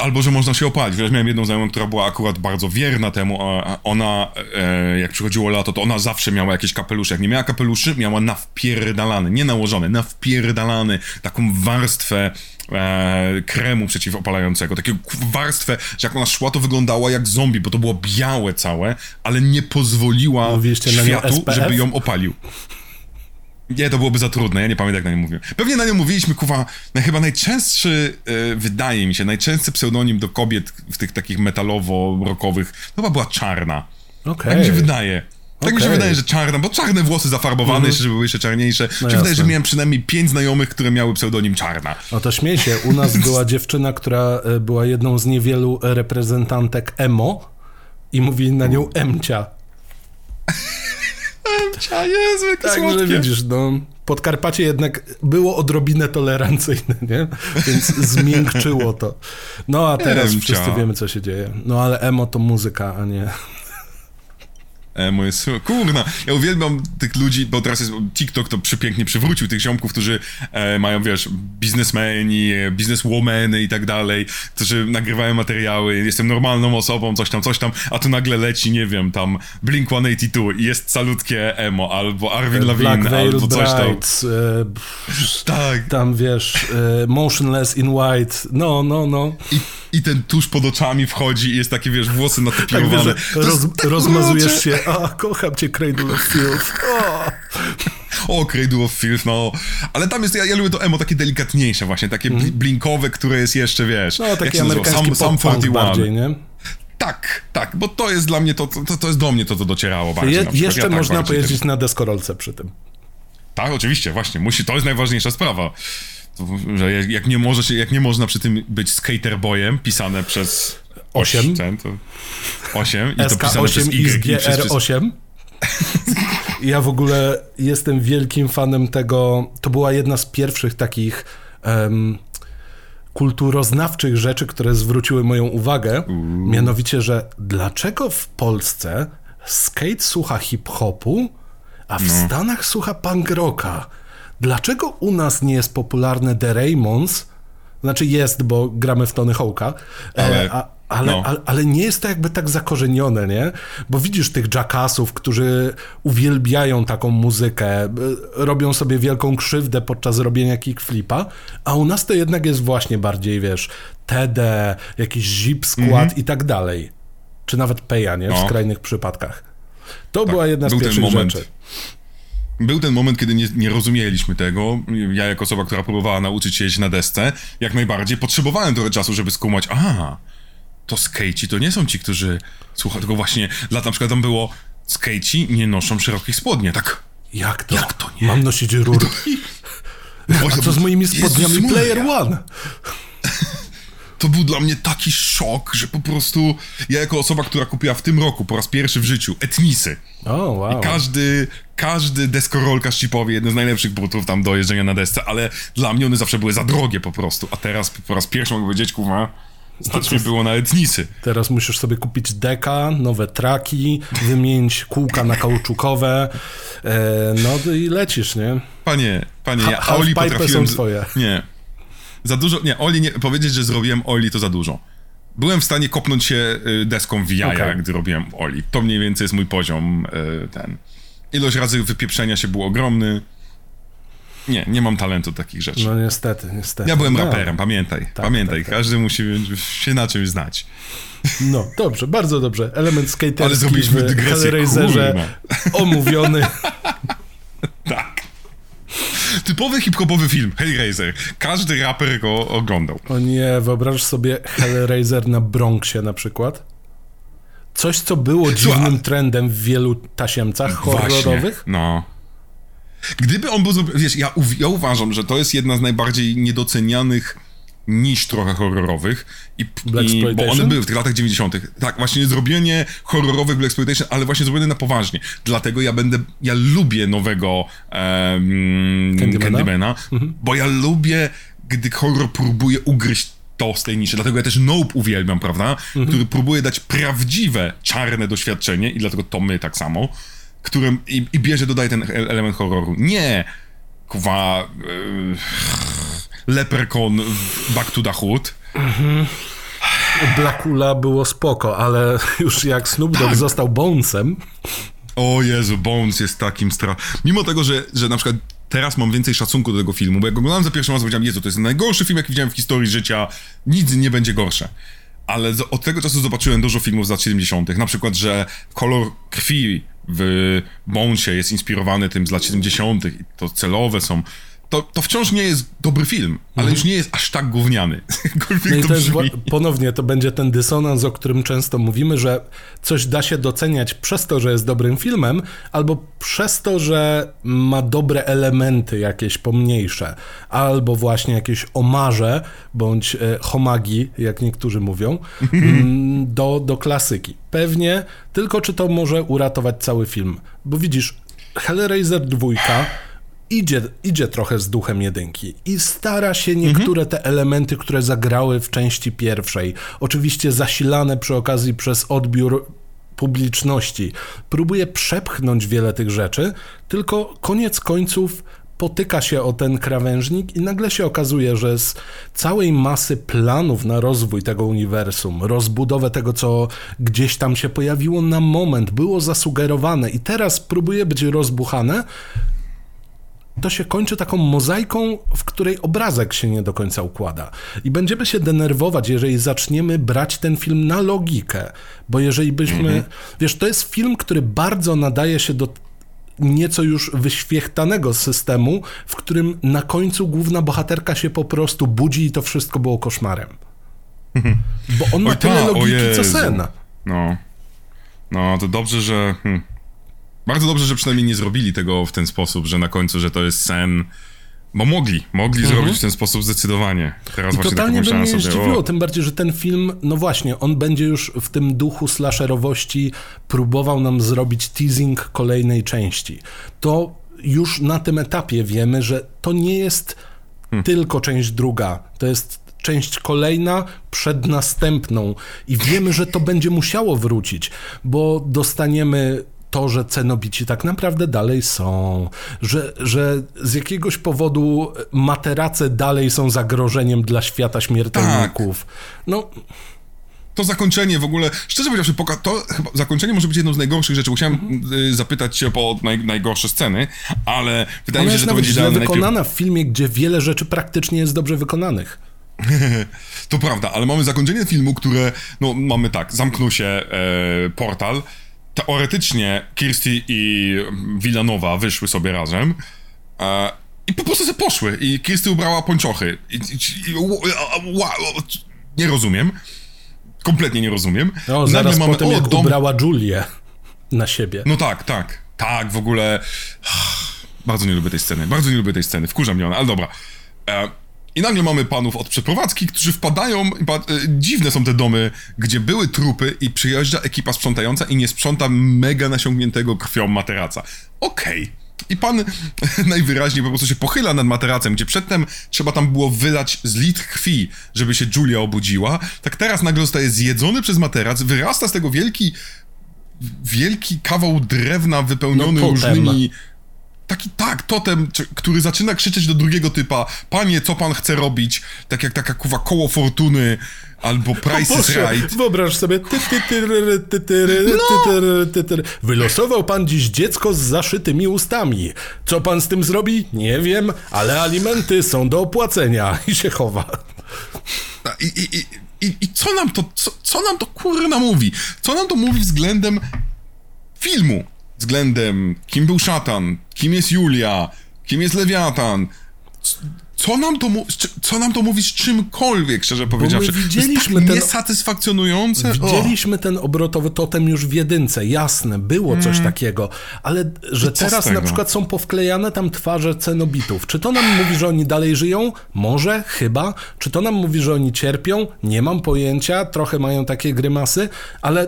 Albo, że można się opalić. Wiesz, miałem jedną znajomą, która była akurat bardzo wierna temu, a a ona, e, jak przychodziło lato, to ona zawsze miała jakieś kapelusze. Jak nie miała kapeluszy, miała nawpierdalany, nie nałożony, nawpierdalany, taką warstwę e, kremu przeciwopalającego, k- warstwę, że jak ona szła, to wyglądała jak zombie, bo to było białe całe, ale nie pozwoliła światu, żeby ją opalił. Nie, to byłoby za trudne, ja nie pamiętam jak na nią mówiłem. Pewnie na nią mówiliśmy, kuwa, chyba najczęstszy, e, wydaje mi się, najczęstszy pseudonim do kobiet w tych takich metalowo-rockowych, to chyba była czarna. Okej. Tak mi się wydaje. Tak mi się wydaje, że czarna, bo czarne włosy zafarbowane jeszcze, żeby były jeszcze czarniejsze. mi się wydaje, że miałem przynajmniej pięć znajomych, które miały pseudonim czarna. No to śmiej się, u nas była dziewczyna, która e, była jedną z niewielu reprezentantek emo i mówili na nią Emcia. A Jezu, jakie Także słodkie. widzisz, no, Podkarpacie jednak było odrobinę tolerancyjne, nie? Więc zmiękczyło to. No a teraz Emcia. wszyscy wiemy, co się dzieje. No ale emo to muzyka, a nie... Emo jest... Kurna, ja uwielbiam tych ludzi, bo teraz jest TikTok to przepięknie przywrócił tych ziomków, którzy e, mają, wiesz, biznesmeni, e, bizneswomeny i tak dalej, którzy nagrywają materiały, jestem normalną osobą, coś tam, coś tam, a tu nagle leci, nie wiem, tam Blink-182 i jest salutkie emo, albo Arvin Black Lavigne, albo coś tam. E, pff, Tak. tam wiesz, e, Motionless in White, no, no, no. I, I ten tusz pod oczami wchodzi i jest takie, wiesz, włosy Tak, natopirowane. wiesz, roz, tak rozmazujesz się, a kocham cię Cradle of Filth, o. O, Cradle of Filth, no. Ale tam jest, ja, ja lubię to emo takie delikatniejsze właśnie, takie bli- blinkowe, które jest jeszcze, wiesz... No, taki jak się nazywa? amerykański Sam, Sam pop-punk 41. bardziej, nie? Tak, tak, bo to jest dla mnie to, to, to jest do mnie to, co docierało bardziej. Je, przykład. jeszcze ja tak można bardziej pojeździć na deskorolce przy tym. Tak, oczywiście, właśnie, musi, to jest najważniejsza sprawa. To, że jak, jak, nie może się, jak nie można przy tym być skaterboyem, pisane przez... Osiem. oś- Ten, to, 8 i to pisane przez SK8 i z Y i przez... przez GR8. Ja w ogóle jestem wielkim fanem tego. To była jedna z pierwszych takich em, kulturoznawczych rzeczy, które zwróciły moją uwagę. Mianowicie, że dlaczego w Polsce skate słucha hip-hopu, a w No. Stanach słucha punk rocka? Dlaczego u nas nie jest popularne The Raymonds? Znaczy jest, bo gramy w Tony Hawk'a, e, Ale- a, ale, no. ale, ale nie jest to jakby tak zakorzenione, nie? Bo widzisz tych jackassów, którzy uwielbiają taką muzykę, b- robią sobie wielką krzywdę podczas robienia kickflipa, a u nas to jednak jest właśnie bardziej, wiesz, TD, jakiś zip skład i tak dalej. Czy nawet peja, nie? W Mhm. No. skrajnych przypadkach. To była jedna z pierwszych rzeczy. Był ten moment, kiedy nie, nie rozumieliśmy tego. Ja, jako osoba, która próbowała nauczyć się jeździć na desce, jak najbardziej potrzebowałem trochę czasu, żeby skumać. A, to skejci to nie są ci, którzy słuchają, tylko właśnie, dla na przykład tam było skejci nie noszą szerokich spodni. Tak. Jak to? Jak to nie? Mam nosić rurki? A Właśnie, co z moimi Jezus spodniami Maria. Player One? To był dla mnie taki szok, że po prostu ja jako osoba, która kupiła w tym roku po raz pierwszy w życiu etnisy, O, wow. Każdy, każdy deskorolkarz ci powie, jeden z najlepszych butów tam do jeżdżenia na desce, ale dla mnie one zawsze były za drogie po prostu. A teraz po raz pierwszy mogę powiedzieć, kurwa, stać mnie było na etnisy. Teraz musisz sobie kupić deka, nowe traki, wymienić kółka na kauczukowe, e, no i lecisz, nie? Panie, panie, Ha- ja Oli są potrafiłem... z- twoje. Nie. Za dużo, nie, Oli nie, powiedzieć, że zrobiłem Oli to za dużo. Byłem w stanie kopnąć się y, deską w jaja, Okej. gdy robiłem Oli. To mniej więcej jest mój poziom, y, ten. Ilość razy wypieprzenia się był ogromny. Nie, nie mam talentu takich rzeczy. No niestety, niestety. Ja byłem no. raperem, pamiętaj. pamiętaj, tak, tak. każdy musi się na czymś znać. No, dobrze, bardzo dobrze. Element Ale skaterski zrobiliśmy w dygresję, omówiony. Tak. Typowy hip-hopowy film, Hellraiser. Każdy raper go oglądał. O nie, wyobraź sobie Hellraiser na Bronxie na przykład. Coś, co było dziwnym trendem w wielu tasiemcach horrorowych. Właśnie, no. Gdyby on był zrobiony, wiesz, ja, ja uważam, że to jest jedna z najbardziej niedocenianych niż trochę horrorowych i, i bo one były w tych latach 90. Tak, właśnie zrobienie horrorowych Black Exploitation, ale właśnie zrobione na poważnie. Dlatego ja będę, ja lubię nowego um, Candymana? Candymana, bo ja lubię, gdy horror próbuje ugryźć to z tej niszy. Dlatego ja też Nope uwielbiam, prawda? Który próbuje dać prawdziwe, czarne doświadczenie i dlatego to my tak samo, którym i, i bierze, dodaje ten e- element horroru. Nie, kwa yy, Leprechaun w Back to the Hood. Blackula było spoko, ale już jak Snoop Dogg Tak. został Bonesem, O Jezu, Bones jest takim stra... Mimo tego, że, że na przykład teraz mam więcej szacunku do tego filmu, bo jak go oglądałem za pierwszym razem, powiedziałem, Jezu, to jest najgorszy film, jaki widziałem w historii życia, nic nie będzie gorsze. Ale od tego czasu zobaczyłem dużo filmów z lat 70., na przykład, że kolor krwi w Bonesie jest inspirowany tym z lat 70. i to celowe są. To, to wciąż nie jest dobry film, ale już nie jest aż tak gówniany. No i to jest ponownie to będzie ten dysonans, o którym często mówimy, że coś da się doceniać przez to, że jest dobrym filmem, albo przez to, że ma dobre elementy jakieś pomniejsze, albo właśnie jakieś omarze, bądź e, homagi, jak niektórzy mówią, mm, do, do klasyki. Pewnie, tylko czy to może uratować cały film. Bo widzisz, Hellraiser 2 idzie, idzie trochę z duchem jedynki i stara się niektóre te elementy, które zagrały w części pierwszej, oczywiście zasilane przy okazji przez odbiór publiczności, próbuje przepchnąć wiele tych rzeczy, tylko koniec końców potyka się o ten krawężnik i nagle się okazuje, że z całej masy planów na rozwój tego uniwersum, rozbudowę tego, co gdzieś tam się pojawiło na moment, było zasugerowane i teraz próbuje być rozbuchane, to się kończy taką mozaiką, w której obrazek się nie do końca układa. I będziemy się denerwować, jeżeli zaczniemy brać ten film na logikę, bo jeżeli byśmy. Wiesz, to jest film, który bardzo nadaje się do nieco już wyświechtanego systemu, w którym na końcu główna bohaterka się po prostu budzi i to wszystko było koszmarem. Bo on ma Oj, tyle ta, o logiki, co sen. No. No, to dobrze, że. Hmm. Bardzo dobrze, że przynajmniej nie zrobili tego w ten sposób, że na końcu, że to jest sen. Bo mogli, mogli zrobić w ten sposób zdecydowanie. Teraz I właśnie totalnie by mnie zdziwiło, tym bardziej, że ten film, no właśnie, on będzie już w tym duchu slasherowości próbował nam zrobić teasing kolejnej części. To już na tym etapie wiemy, że to nie jest Hmm. tylko część druga, to jest część kolejna przed następną i wiemy, że to będzie musiało wrócić, bo dostaniemy to, że cenobici tak naprawdę dalej są, że, że z jakiegoś powodu materace dalej są zagrożeniem dla świata śmiertelników. No, to zakończenie w ogóle, szczerze powiedziawszy, poka- to chyba zakończenie może być jedną z najgorszych rzeczy. Chciałem Mhm. y, zapytać cię o naj, najgorsze sceny, ale wydaje ona mi się, że to będzie źle idealne najpierw... wykonana w filmie, gdzie wiele rzeczy praktycznie jest dobrze wykonanych. To prawda, ale mamy zakończenie filmu, które, no mamy tak, zamknął się e, portal, teoretycznie Kirsty i Villanowa wyszły sobie razem e, i po prostu sobie poszły i Kirsty ubrała pończochy. I, i, i, nie rozumiem. Kompletnie nie rozumiem. No, Nagle zaraz mamy- potem o, jak dom- ubrała Julię na siebie. No tak, tak. Tak, w ogóle. Bardzo nie lubię tej sceny. Bardzo nie lubię tej sceny. Wkurza mnie ona, ale dobra. E, I nagle mamy panów od przeprowadzki, którzy wpadają. pa- e, dziwne są te domy, gdzie były trupy i przyjeżdża ekipa sprzątająca i nie sprząta mega nasiągniętego krwią materaca. Okej. I pan najwyraźniej po prostu się pochyla nad materacem, gdzie przedtem trzeba tam było wylać z litr krwi, żeby się Julia obudziła. Tak teraz nagle zostaje zjedzony przez materac, wyrasta z tego wielki wielki kawał drewna wypełniony No, różnymi taki tak, totem, który zaczyna krzyczeć do drugiego typa, panie, co pan chce robić? Tak jak taka kuwa koło fortuny, albo Price is Right. Wyobraź sobie. ty, ty, tyry, ty, tyry, ty, tyry, ty, tyry. Wylosował pan dziś dziecko z zaszytymi ustami. Co pan z tym zrobi? Nie wiem, ale alimenty są do opłacenia. I się chowa. I, i, i, i, i co nam to, co, co nam to kurna mówi? Co nam to mówi względem filmu? Względem kim był szatan, kim jest Julia, kim jest Lewiatan. Co nam to, mu- co nam to mówi z czymkolwiek, szczerze powiedziawszy? To jest widzieliśmy tak ten- niesatysfakcjonujące. O. Widzieliśmy ten obrotowy totem już w jedynce, jasne, było coś takiego, ale że Mm. teraz na przykład są powklejane tam twarze cenobitów. Czy to nam mówi, że oni dalej żyją? Może, chyba. Czy to nam mówi, że oni cierpią? Nie mam pojęcia, trochę mają takie grymasy, ale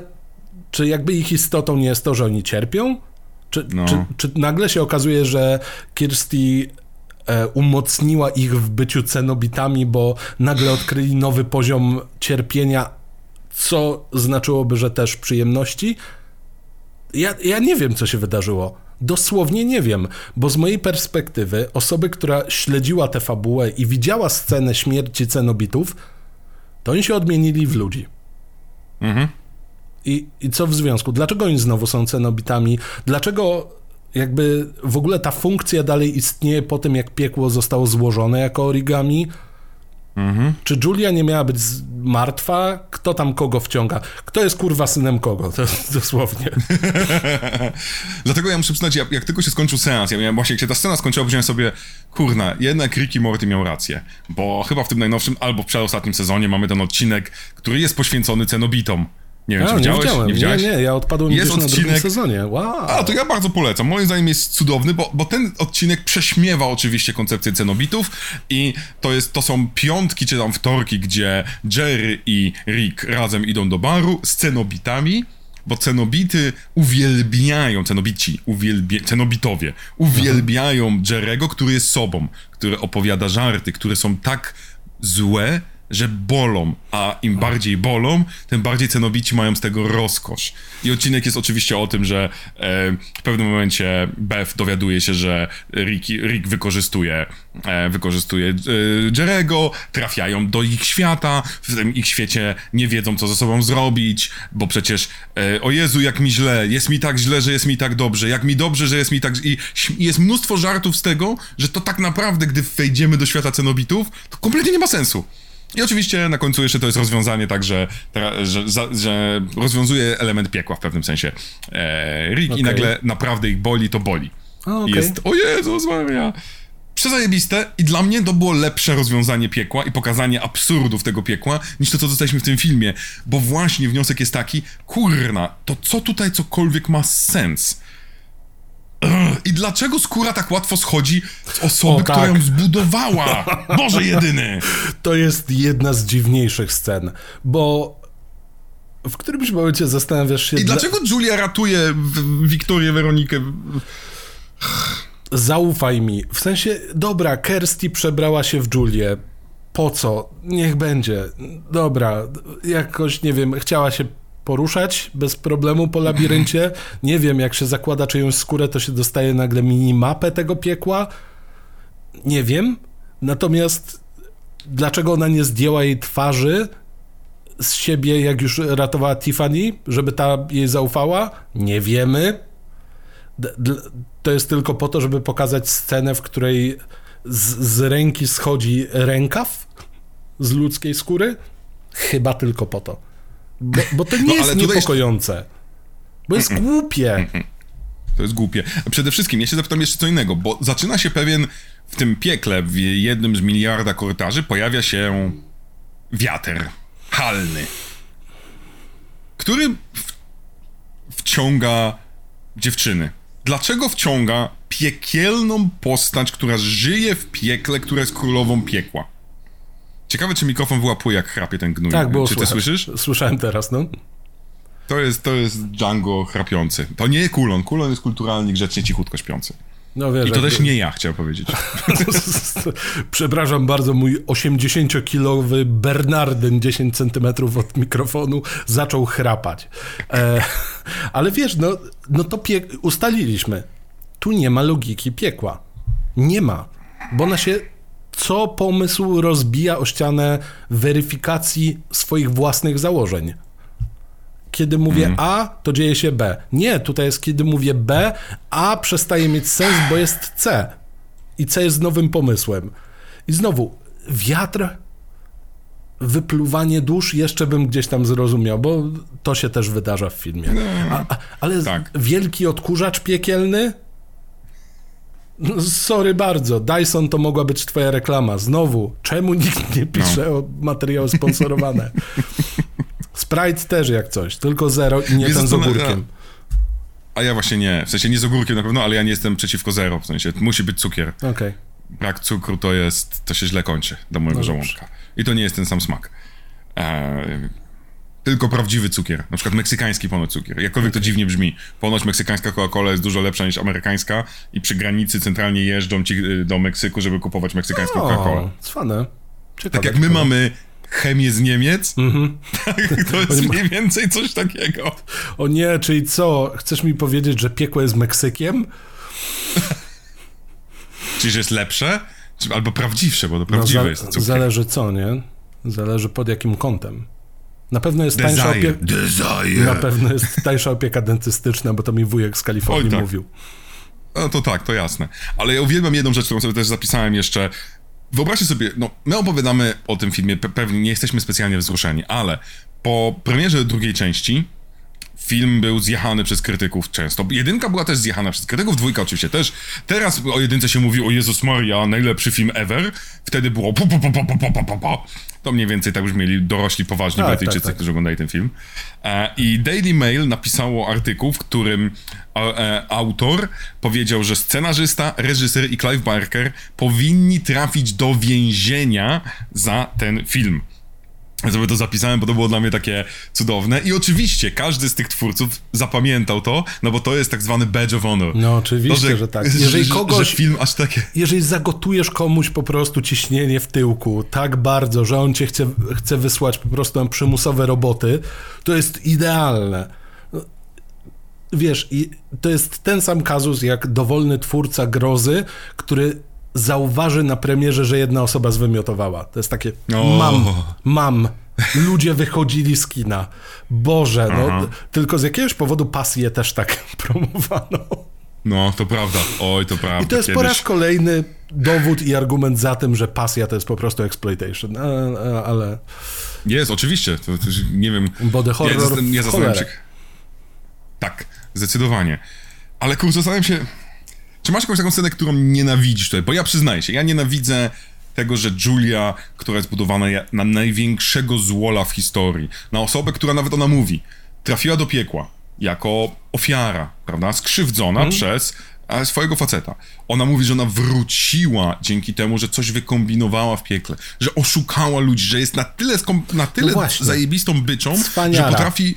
czy jakby ich istotą nie jest to, że oni cierpią? Czy, No. czy, czy nagle się okazuje, że Kirsty e, umocniła ich w byciu cenobitami, bo nagle odkryli nowy poziom cierpienia, co znaczyłoby, że też przyjemności? Ja, ja nie wiem, co się wydarzyło. Dosłownie nie wiem, bo z mojej perspektywy, osoby, która śledziła tę fabułę i widziała scenę śmierci cenobitów, to oni się odmienili w ludzi. Mhm. I, I co w związku? Dlaczego oni znowu są cenobitami? Dlaczego jakby w ogóle ta funkcja dalej istnieje po tym, jak piekło zostało złożone jako origami? Czy Julia nie miała być martwa? Kto tam kogo wciąga? Kto jest kurwa synem kogo? To dosłownie. Dlatego ja muszę przyznać, jak, jak tylko się skończył seans, ja miałem właśnie, jak się ta scena skończyła, powiedziałem sobie, kurna, jednak Ricky Morty miał rację, bo chyba w tym najnowszym, albo w przedostatnim sezonie mamy ten odcinek, który jest poświęcony cenobitom. Nie wiem, A, czy nie widziałeś? widziałem. Nie widziałeś? Nie, nie, ja odpadłem Jest gdzieś na drugim odcinek- sezonie. Wow. A, to ja bardzo polecam. Moim zdaniem jest cudowny, bo, bo ten odcinek prześmiewa oczywiście koncepcję cenobitów i to, jest, to są piątki czy tam wtorki, gdzie Jerry i Rick razem idą do baru z cenobitami, bo cenobity uwielbiają, cenobici, uwielbia, cenobitowie, uwielbiają Jerego, który jest sobą, który opowiada żarty, które są tak złe, że bolą, a im bardziej bolą, tym bardziej cenobici mają z tego rozkosz. I odcinek jest oczywiście o tym, że e, w pewnym momencie Beth dowiaduje się, że Rick, Rick wykorzystuje, e, wykorzystuje e, Jerego, trafiają do ich świata, w tym ich świecie nie wiedzą, co ze sobą zrobić, bo przecież e, o Jezu, jak mi źle, jest mi tak źle, że jest mi tak dobrze, jak mi dobrze, że jest mi tak... I jest mnóstwo żartów z tego, że to tak naprawdę, gdy wejdziemy do świata cenobitów, to kompletnie nie ma sensu. I oczywiście na końcu jeszcze to jest rozwiązanie tak, że, że, za, że rozwiązuje element piekła w pewnym sensie e, Rick i Okej. nagle naprawdę ich boli, to boli. A, okej. Jest, o Jezus Maria. Przezajebiste i dla mnie to było lepsze rozwiązanie piekła i pokazanie absurdów tego piekła niż to, co dostaliśmy w tym filmie. Bo właśnie wniosek jest taki, kurna, to co tutaj cokolwiek ma sens? I dlaczego skóra tak łatwo schodzi z osoby, O, tak. która ją zbudowała? Boże jedyny! To jest jedna z dziwniejszych scen, bo w którymś momencie zastanawiasz się... I dla- dlaczego Julia ratuje Wiktorię Weronikę? Zaufaj mi. W sensie, dobra, Kirsty przebrała się w Julię. Po co? Niech będzie. Dobra, jakoś, nie wiem, chciała się poruszać bez problemu po labiryncie. Nie wiem, jak się zakłada czyjąś skórę, to się dostaje nagle minimapę tego piekła. Nie wiem. Natomiast dlaczego ona nie zdjęła jej twarzy z siebie, jak już ratowała Tiffany, żeby ta jej zaufała? Nie wiemy. To jest tylko po to, żeby pokazać scenę, w której z, z ręki schodzi rękaw z ludzkiej skóry? Chyba tylko po to. Bo, bo to nie No, jest niepokojące. Bo jest głupie. To jest głupie. Przede wszystkim, ja się zapytam jeszcze co innego, bo zaczyna się pewien, w tym piekle, w jednym z miliarda korytarzy, pojawia się wiatr halny, który w, wciąga dziewczyny. Dlaczego wciąga piekielną postać, która żyje w piekle, która jest królową piekła? Ciekawe, czy mikrofon wyłapuje, jak chrapie ten gnój. Tak, było Czy ty słychać. słyszysz? Słyszałem teraz, no. To jest, to jest Django chrapiący. To nie Kulon. Kulon jest kulturalnie, grzecznie, cichutko śpiący. No wiesz, I to też nie ja, chciałem powiedzieć. Przepraszam bardzo, mój 80-kilowy Bernardyn 10 centymetrów od mikrofonu zaczął chrapać. E, ale wiesz, no, no to ustaliliśmy. tu nie ma logiki piekła. Nie ma, bo ona się co pomysł rozbija o ścianę weryfikacji swoich własnych założeń. Kiedy mówię Mhm. A, to dzieje się B. Nie, tutaj jest kiedy mówię B, A przestaje mieć sens, bo jest C. I C jest nowym pomysłem. I znowu, wiatr, wypluwanie dusz jeszcze bym gdzieś tam zrozumiał, bo to się też wydarza w filmie. A, a, ale Tak. wielki odkurzacz piekielny? No, Sorry bardzo, Dyson to mogła być twoja reklama. Znowu, czemu nikt nie pisze o materiały sponsorowane? Sprite też jak coś, tylko zero i nie ten z ogórkiem. A ja właśnie nie. W sensie nie z ogórkiem na pewno, ale ja nie jestem przeciwko zero. W sensie musi być cukier. Okej. Brak cukru to jest, to się źle kończy do mojego No żołądka. I to nie jest ten sam smak. Eee, tylko prawdziwy cukier. Na przykład meksykański ponoć cukier. Jakkolwiek to dziwnie brzmi. Ponoć meksykańska Coca-Cola jest dużo lepsza niż amerykańska i przy granicy centralnie jeżdżą ci y, do Meksyku, żeby kupować meksykańską Coca-Colę. O, cwane. Tak jak my mamy chemię z Niemiec, Mhm. tak, to jest mniej więcej coś takiego. O nie, czyli co? Chcesz mi powiedzieć, że piekło jest Meksykiem? Czyli, że jest lepsze? Albo prawdziwsze, bo to No, prawdziwe za- jest cukier. zależy co, nie? Zależy pod jakim kątem. Na pewno jest tańsza Desire. opieka. Desire. Na pewno jest tańsza opieka dentystyczna, bo to mi wujek z Kalifornii Oj, tak. mówił. No to tak, to jasne. Ale ja uwielbiam jedną rzecz, którą sobie też zapisałem jeszcze. Wyobraźcie sobie, no my opowiadamy o tym filmie, pe- pewnie nie jesteśmy specjalnie wzruszeni, ale po premierze drugiej części film był zjechany przez krytyków często. Jedynka była też zjechana przez krytyków, dwójka oczywiście też. Teraz o jedynce się mówi, o Jezus Maria, najlepszy film ever. Wtedy było pu, pu, pu, pu, pu, pu, pu, pu. To mniej więcej tak już mieli dorośli, poważni tak, Brytyjczycy, tak, tak. którzy oglądali ten film. E, I Daily Mail napisało artykuł, w którym e, autor powiedział, że scenarzysta, reżyser i Clive Barker powinni trafić do więzienia za ten film. Ja sobie to zapisałem, bo to było dla mnie takie cudowne. I oczywiście każdy z tych twórców zapamiętał to, no bo to jest tak zwany badge of honor. No oczywiście, że tak. Jeżeli że, kogoś- Że film aż takie... Jeżeli zagotujesz komuś po prostu ciśnienie w tyłku tak bardzo, że on cię chce, chce wysłać po prostu na przymusowe roboty, to jest idealne. Wiesz, i to jest ten sam kazus jak dowolny twórca grozy, który zauważy na premierze, że jedna osoba zwymiotowała. To jest takie, mam, mam. Ludzie wychodzili z kina. Boże, no, Aha. tylko z jakiegoś powodu pasję też tak promowano. No, to prawda. Oj, to prawda. I to jest po raz kolejny dowód i argument za tym, że pasja to jest po prostu exploitation. Ale Jest, oczywiście. To, to, nie wiem. Body horror Ja, w zastanawiam się. Tak, zdecydowanie. Ale kurczę, zastanawiam się. Czy masz jakąś taką scenę, którą nienawidzisz tutaj? Bo ja przyznaję się, ja nienawidzę tego, że Julia, która jest budowana na największego złola w historii, na osobę, która nawet ona mówi, trafiła do piekła jako ofiara, prawda? Skrzywdzona Mhm. przez e, swojego faceta. Ona mówi, że ona wróciła dzięki temu, że coś wykombinowała w piekle, że oszukała ludzi, że jest na tyle, skom- na tyle No zajebistą byczą, że Cwaniara. potrafi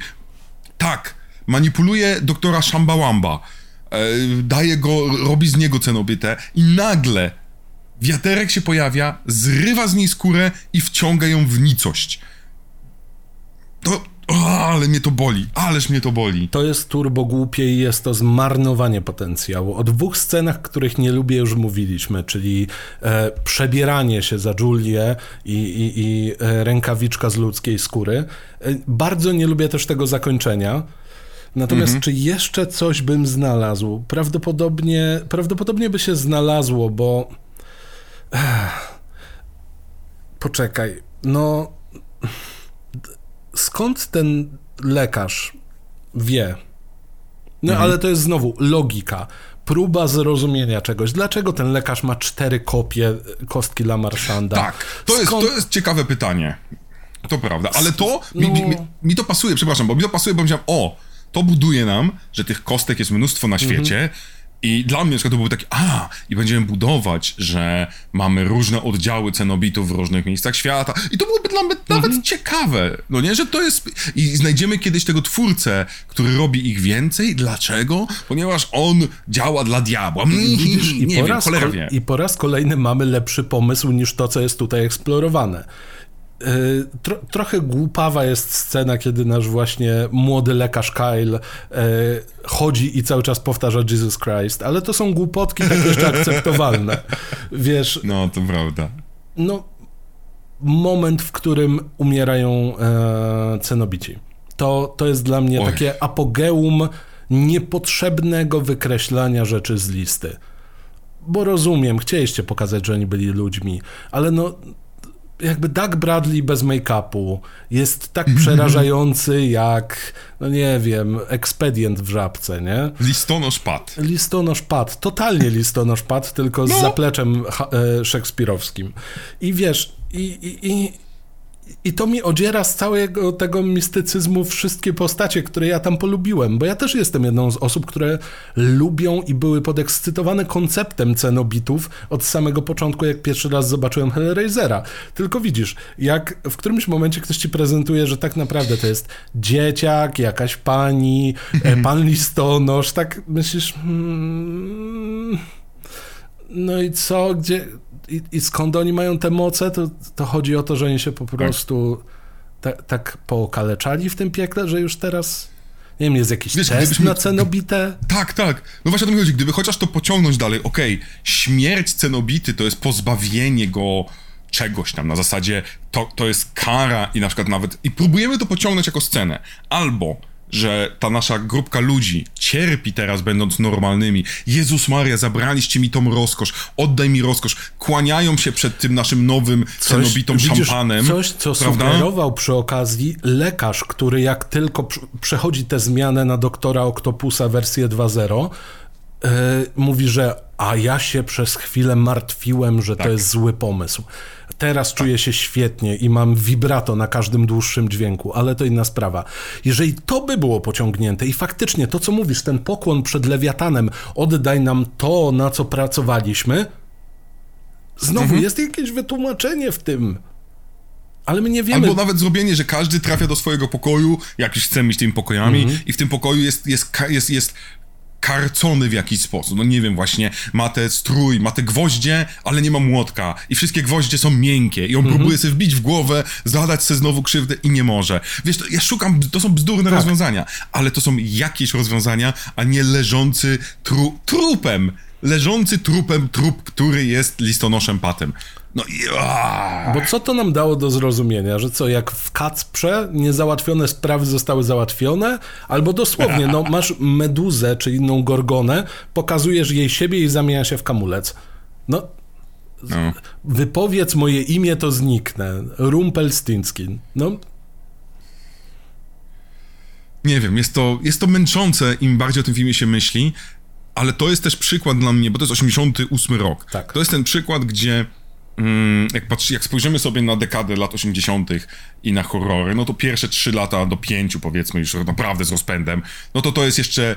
tak, manipuluje doktora Shambawamba, e, daje go, robi z niego cenobytę i nagle wiaterek się pojawia, zrywa z niej skórę i wciąga ją w nicość. To, o, ale mnie to boli, ależ mnie to boli. To jest turbo głupie i jest to zmarnowanie potencjału. O dwóch scenach, których nie lubię, już mówiliśmy, czyli e, przebieranie się za Julię i, i, i e, rękawiczka z ludzkiej skóry. E, bardzo nie lubię też tego zakończenia. Natomiast czy jeszcze coś bym znalazł? Prawdopodobnie, prawdopodobnie by się znalazło, bo. Ech. Poczekaj. No. Skąd ten lekarz wie? No ale to jest znowu logika. Próba zrozumienia czegoś. Dlaczego ten lekarz ma cztery kopie kostki Lamarszanda? Tak, to jest, Skąd- to jest ciekawe pytanie. To prawda, ale to mi, No. mi, mi, mi to pasuje, przepraszam, bo mi to pasuje, bo myślałem, o, to buduje nam, że tych kostek jest mnóstwo na świecie i dla mnie na przykład to było takie, a, i będziemy budować, że mamy różne oddziały cenobitów w różnych miejscach świata i to byłoby dla mnie nawet ciekawe, no nie, że to jest, i znajdziemy kiedyś tego twórcę, który robi ich więcej, dlaczego? Ponieważ on działa dla diabła, Widzisz, i, po wiem, raz. I po raz kolejny mamy lepszy pomysł niż to, co jest tutaj eksplorowane. Y, tro, trochę głupawa jest scena, kiedy nasz właśnie młody lekarz Kyle y, chodzi i cały czas powtarza Jesus Christ, ale to są głupotki tak jeszcze akceptowalne. Wiesz. No, to prawda. No, moment, w którym umierają e, cenobici. To, to jest dla mnie Oj. takie apogeum niepotrzebnego wykreślania rzeczy z listy. Bo rozumiem, chcieliście pokazać, że oni byli ludźmi, ale no jakby Doug Bradley bez make-upu jest tak przerażający jak, no nie wiem, ekspedient w żabce, nie? Listonosz pad. Listonosz pad, totalnie listonosz pad, tylko z no. zapleczem e, szekspirowskim. I wiesz, i, i, i i to mi odziera z całego tego mistycyzmu wszystkie postacie, które ja tam polubiłem, bo ja też jestem jedną z osób, które lubią i były podekscytowane konceptem cenobitów od samego początku, jak pierwszy raz zobaczyłem Hellraisera. Tylko widzisz, jak w którymś momencie ktoś ci prezentuje, że tak naprawdę to jest dzieciak, jakaś pani, e, pan listonosz, tak myślisz... Hmm, no i co, gdzie i, i skąd oni mają te moce, to, to chodzi o to, że oni się po prostu tak, tak pookaleczali w tym piekle, że już teraz nie wiem, jest jakiś Wiesz, test gdybyśmy... na cenobite? Tak, tak. No właśnie o to mi chodzi. Gdyby chociaż to pociągnąć dalej, okej, okay, śmierć cenobity to jest pozbawienie go czegoś tam, na zasadzie to, to jest kara i na przykład nawet... I próbujemy to pociągnąć jako scenę. Albo że ta nasza grupka ludzi cierpi teraz, będąc normalnymi. Jezus Maria, zabraliście mi tą rozkosz, oddaj mi rozkosz. Kłaniają się przed tym naszym nowym cenobitą szampanem. Coś, co prawda? sugerował przy okazji lekarz, który jak tylko przechodzi tę zmianę na doktora Octopusa wersję 2.0, yy, mówi, że a ja się przez chwilę martwiłem, że tak. to jest zły pomysł. Teraz czuję się świetnie i mam vibrato na każdym dłuższym dźwięku, ale to inna sprawa. Jeżeli to by było pociągnięte i faktycznie to, co mówisz, ten pokłon przed lewiatanem, oddaj nam to, na co pracowaliśmy, znowu mhm. jest jakieś wytłumaczenie w tym. Ale my nie wiemy. Albo nawet zrobienie, że każdy trafia do swojego pokoju, jak już chce mieć tymi pokojami, mhm. i w tym pokoju jest, jest, jest, jest karcony w jakiś sposób. No nie wiem, właśnie ma te strój, ma te gwoździe, ale nie ma młotka. I wszystkie gwoździe są miękkie. I on -hmm. próbuje sobie wbić w głowę, zadać sobie znowu krzywdę i nie może. Wiesz, to ja szukam, to są bzdurne tak. rozwiązania, ale to są jakieś rozwiązania, a nie leżący tru, trupem. Leżący trupem trup, który jest listonoszem patem. No i... Bo co to nam dało do zrozumienia, że co, jak w Kacprze niezałatwione sprawy zostały załatwione? Albo dosłownie, no masz meduzę, czy inną gorgonę, pokazujesz jej siebie i zamienia się w kamulec. No, no. wypowiedz moje imię, to zniknę. Rumpelstinskin. No, nie wiem, jest to, jest to męczące, im bardziej o tym filmie się myśli, ale to jest też przykład dla mnie, bo to jest 88 rok. Tak. To jest ten przykład, gdzie Mm, jak, patrzy, jak spojrzymy sobie na dekadę lat 80. i na horrory, no to pierwsze trzy lata do pięciu, powiedzmy, już naprawdę z rozpędem, no to to jest jeszcze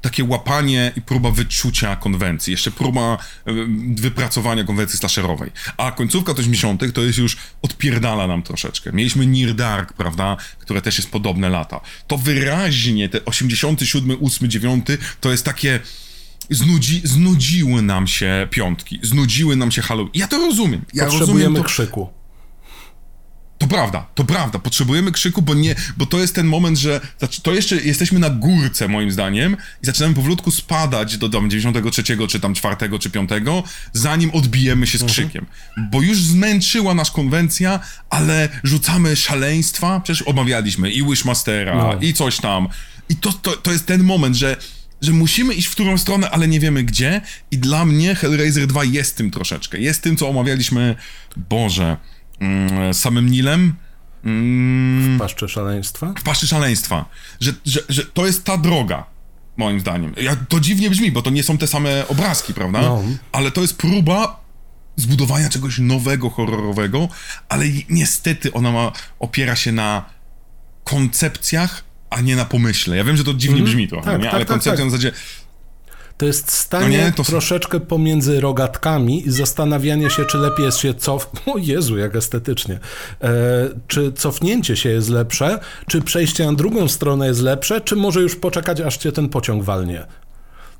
takie łapanie i próba wyczucia konwencji, jeszcze próba e, wypracowania konwencji slasherowej. A końcówka 80. to jest już odpierdala nam troszeczkę. Mieliśmy Near Dark, prawda, które też jest podobne lata. To wyraźnie, te 87, 8, 9 to jest takie znudzi, znudziły nam się piątki, znudziły nam się Halloween. Ja to rozumiem. Ja Potrzebujemy rozumiem to... krzyku. To prawda, to prawda, potrzebujemy krzyku, bo nie, bo to jest ten moment, że to jeszcze jesteśmy na górce moim zdaniem i zaczynamy powolutku spadać do tam 93 czy tam 4 czy 5, zanim odbijemy się z mhm. krzykiem. Mhm. Bo już zmęczyła nas konwencja, ale rzucamy szaleństwa, przecież omawialiśmy i Wishmastera no. i coś tam. I to, to, to jest ten moment, że że musimy iść w którą stronę, ale nie wiemy gdzie. I dla mnie Hellraiser 2 jest tym troszeczkę. Jest tym, co omawialiśmy, Boże, mm, samym Nilem. Mm, w paszczy szaleństwa? W paszczy szaleństwa. Że, że, że to jest ta droga, moim zdaniem. Ja, to dziwnie brzmi, bo to nie są te same obrazki, prawda? No. Ale to jest próba zbudowania czegoś nowego, horrorowego, ale niestety ona ma, opiera się na koncepcjach, a nie na pomyśle. Ja wiem, że to dziwnie mm, brzmi trochę, tak, nie? Tak, ale tak, koncepcja tak. w zasadzie... To jest stanie no to... troszeczkę pomiędzy rogatkami i zastanawianie się, czy lepiej jest się cof... O Jezu, jak estetycznie. E, czy cofnięcie się jest lepsze, czy przejście na drugą stronę jest lepsze, czy może już poczekać, aż cię ten pociąg walnie.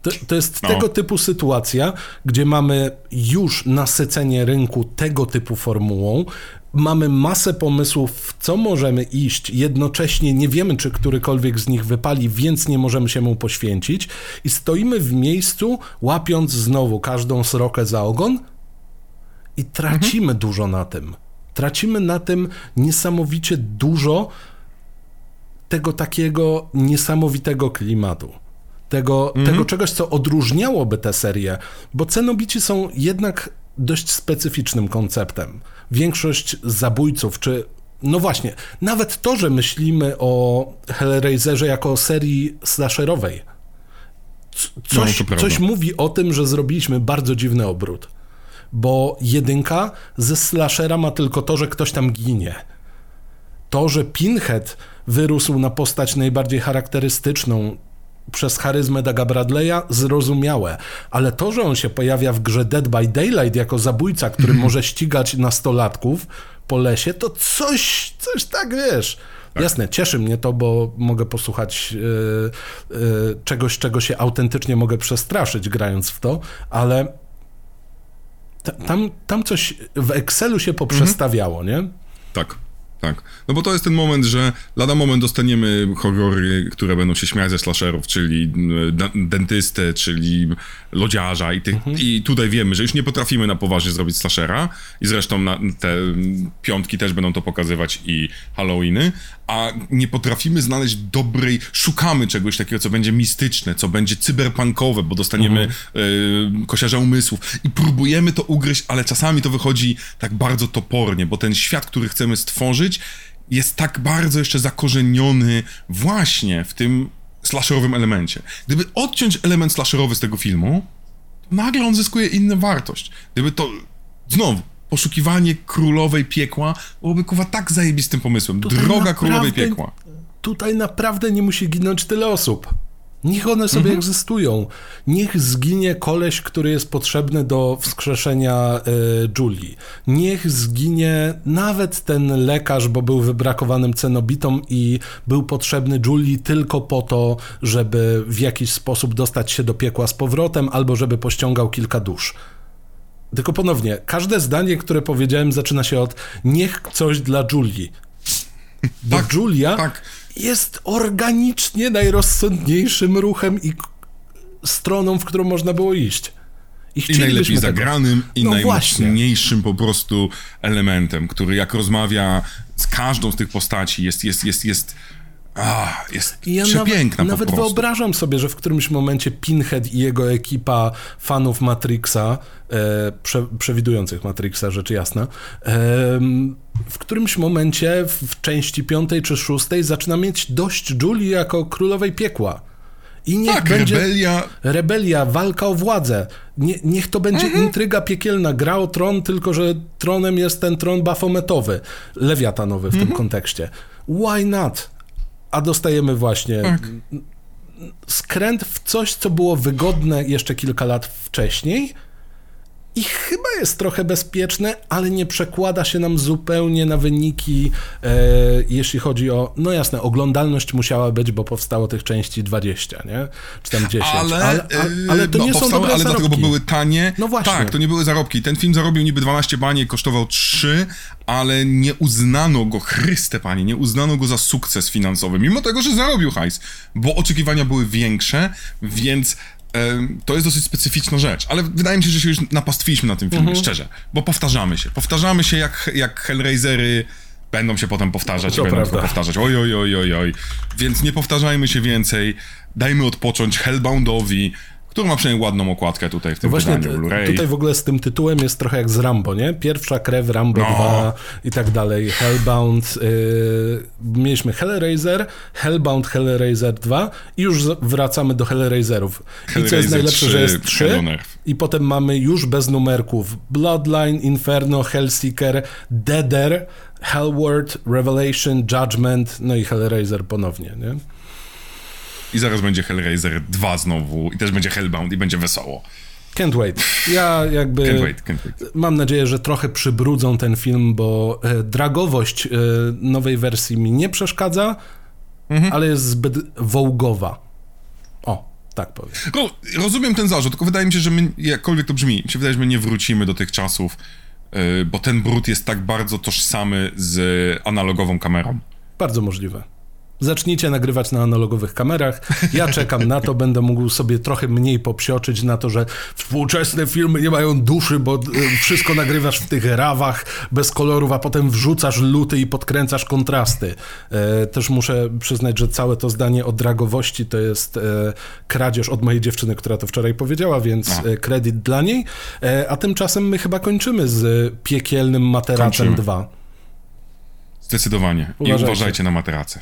To, to jest No. tego typu sytuacja, gdzie mamy już nasycenie rynku tego typu formułą, mamy masę pomysłów, w co możemy iść, jednocześnie nie wiemy, czy którykolwiek z nich wypali, więc nie możemy się mu poświęcić i stoimy w miejscu, łapiąc znowu każdą srokę za ogon i tracimy dużo na tym. Tracimy na tym niesamowicie dużo tego takiego niesamowitego klimatu. Tego, tego czegoś, co odróżniałoby tę serię, bo Cenobici są jednak dość specyficznym konceptem. Większość zabójców, czy no właśnie, nawet to, że myślimy o Hellraiserze jako o serii slasherowej, No, coś, prawda. coś mówi o tym, że zrobiliśmy bardzo dziwny obrót. Bo jedynka ze slashera ma tylko to, że ktoś tam ginie. To, że Pinhead wyrósł na postać najbardziej charakterystyczną przez charyzmę Daga Bradley'a, zrozumiałe. Ale to, że on się pojawia w grze Dead by Daylight jako zabójca, który może ścigać nastolatków po lesie, to coś, coś tak, wiesz... Jasne, cieszy mnie to, bo mogę posłuchać yy, yy, czegoś, czego się autentycznie mogę przestraszyć grając w to, ale ta, tam, tam coś w Excelu się poprzestawiało, nie? Tak, tak. No bo to jest ten moment, że lada moment dostaniemy horrory, które będą się śmiać ze slasherów, czyli e, dentystę, czyli lodziarza i, tych, i tutaj wiemy, że już nie potrafimy na poważnie zrobić slashera i zresztą te piątki też będą to pokazywać i Halloweeny, a nie potrafimy znaleźć dobrej, szukamy czegoś takiego, co będzie mistyczne, co będzie cyberpunkowe, bo dostaniemy e, kosiarza umysłów i próbujemy to ugryźć, ale czasami to wychodzi tak bardzo topornie, bo ten świat, który chcemy stworzyć, jest tak bardzo jeszcze zakorzeniony właśnie w tym slasherowym elemencie. Gdyby odciąć element slasherowy z tego filmu, to nagle on zyskuje inną wartość. Gdyby to, znowu, poszukiwanie królowej piekła byłoby kuwa tak zajebistym pomysłem. Tutaj Droga królowej naprawdę- piekła. Tutaj naprawdę nie musi ginąć tyle osób. Niech one sobie egzystują. Niech zginie koleś, który jest potrzebny do wskrzeszenia e, Julii. Niech zginie nawet ten lekarz, bo był wybrakowanym cenobitą i był potrzebny Julii tylko po to, żeby w jakiś sposób dostać się do piekła z powrotem, albo żeby pościągał kilka dusz. Tylko ponownie, każde zdanie, które powiedziałem, zaczyna się od niech coś dla Julii. Bo Tak, Julia tak. jest organicznie najrozsądniejszym ruchem i stroną, w którą można było iść. I I najlepiej tego. zagranym, i No najmocniejszym po prostu elementem, który jak rozmawia z każdą z tych postaci, jest, jest, jest, jest, a, jest ja przepiękna nawet, nawet wyobrażam sobie, że w którymś momencie Pinhead i jego ekipa fanów Matrixa, e, prze, przewidujących Matrixa, rzecz jasna, em, w którymś momencie w, w części piątej czy szóstej zaczyna mieć dość Julii jako królowej piekła. I niech Tak, będzie rebelia, rebelia, walka o władzę. Nie, niech to będzie intryga piekielna, gra o tron, tylko że tronem jest ten tron bafometowy, lewiatanowy w tym kontekście. Why not? A dostajemy właśnie skręt w coś, co było wygodne jeszcze kilka lat wcześniej i chyba jest trochę bezpieczne, ale nie przekłada się nam zupełnie na wyniki, e, jeśli chodzi o, no jasne, oglądalność musiała być, bo powstało tych części 20, nie? Czy tam 10. ale, ale, ale, ale to no, nie są powstały, dobre ale dlatego, bo zarobki. były tanie. No właśnie. Tak, to nie były zarobki. Ten film zarobił niby 12 bani, kosztował 3, ale nie uznano go, Chryste panie, nie uznano go za sukces finansowy, mimo tego, że zarobił hajs, bo oczekiwania były większe, więc to jest dosyć specyficzna rzecz, ale wydaje mi się, że się już napastwiliśmy na tym filmie, Mhm. szczerze, bo powtarzamy się. Powtarzamy się jak, jak Hellraisery będą się potem powtarzać To i będą prawda. powtarzać oj, oj, oj, oj, oj. Więc nie powtarzajmy się więcej, dajmy odpocząć Hellboundowi, który ma przynajmniej ładną okładkę tutaj w tym Właśnie wydaniu Blu-ray. tutaj w ogóle z tym tytułem jest trochę jak z Rambo, nie? Pierwsza krew, Rambo No. 2 i tak dalej, Hellbound. Yy, mieliśmy Hellraiser, Hellbound, Hellraiser 2 i już wracamy do Hellraiserów. I co jest Hellraiser najlepsze, 3, że jest 3 Hell on Earth. i potem mamy już bez numerków Bloodline, Inferno, Hellseeker, Deader, Hellward, Revelation, Judgment, no i Hellraiser ponownie, nie? I zaraz będzie Hellraiser 2 znowu i też będzie Hellbound i będzie wesoło. Can't wait. Ja jakby... Can't wait, can't wait. Mam nadzieję, że trochę przybrudzą ten film, bo e, dragowość e, nowej wersji mi nie przeszkadza, ale jest zbyt wołgowa. O, tak powiem. Ro, rozumiem ten zarzut, tylko wydaje mi się, że my, jakkolwiek to brzmi, mi się wydaje, że my nie wrócimy do tych czasów, yy, bo ten brud jest tak bardzo tożsamy z analogową kamerą. Bardzo możliwe. Zacznijcie nagrywać na analogowych kamerach. Ja czekam na to, będę mógł sobie trochę mniej popsioczyć na to, że współczesne filmy nie mają duszy, bo y, wszystko nagrywasz w tych rawach bez kolorów, a potem wrzucasz luty i podkręcasz kontrasty. E, też muszę przyznać, że całe to zdanie o dragowości to jest e, kradzież od mojej dziewczyny, która to wczoraj powiedziała, więc A. e, kredyt dla niej. A tymczasem my chyba kończymy z piekielnym materacem Kończymy. 2. Zdecydowanie. I Uważajcie. uważajcie na materace.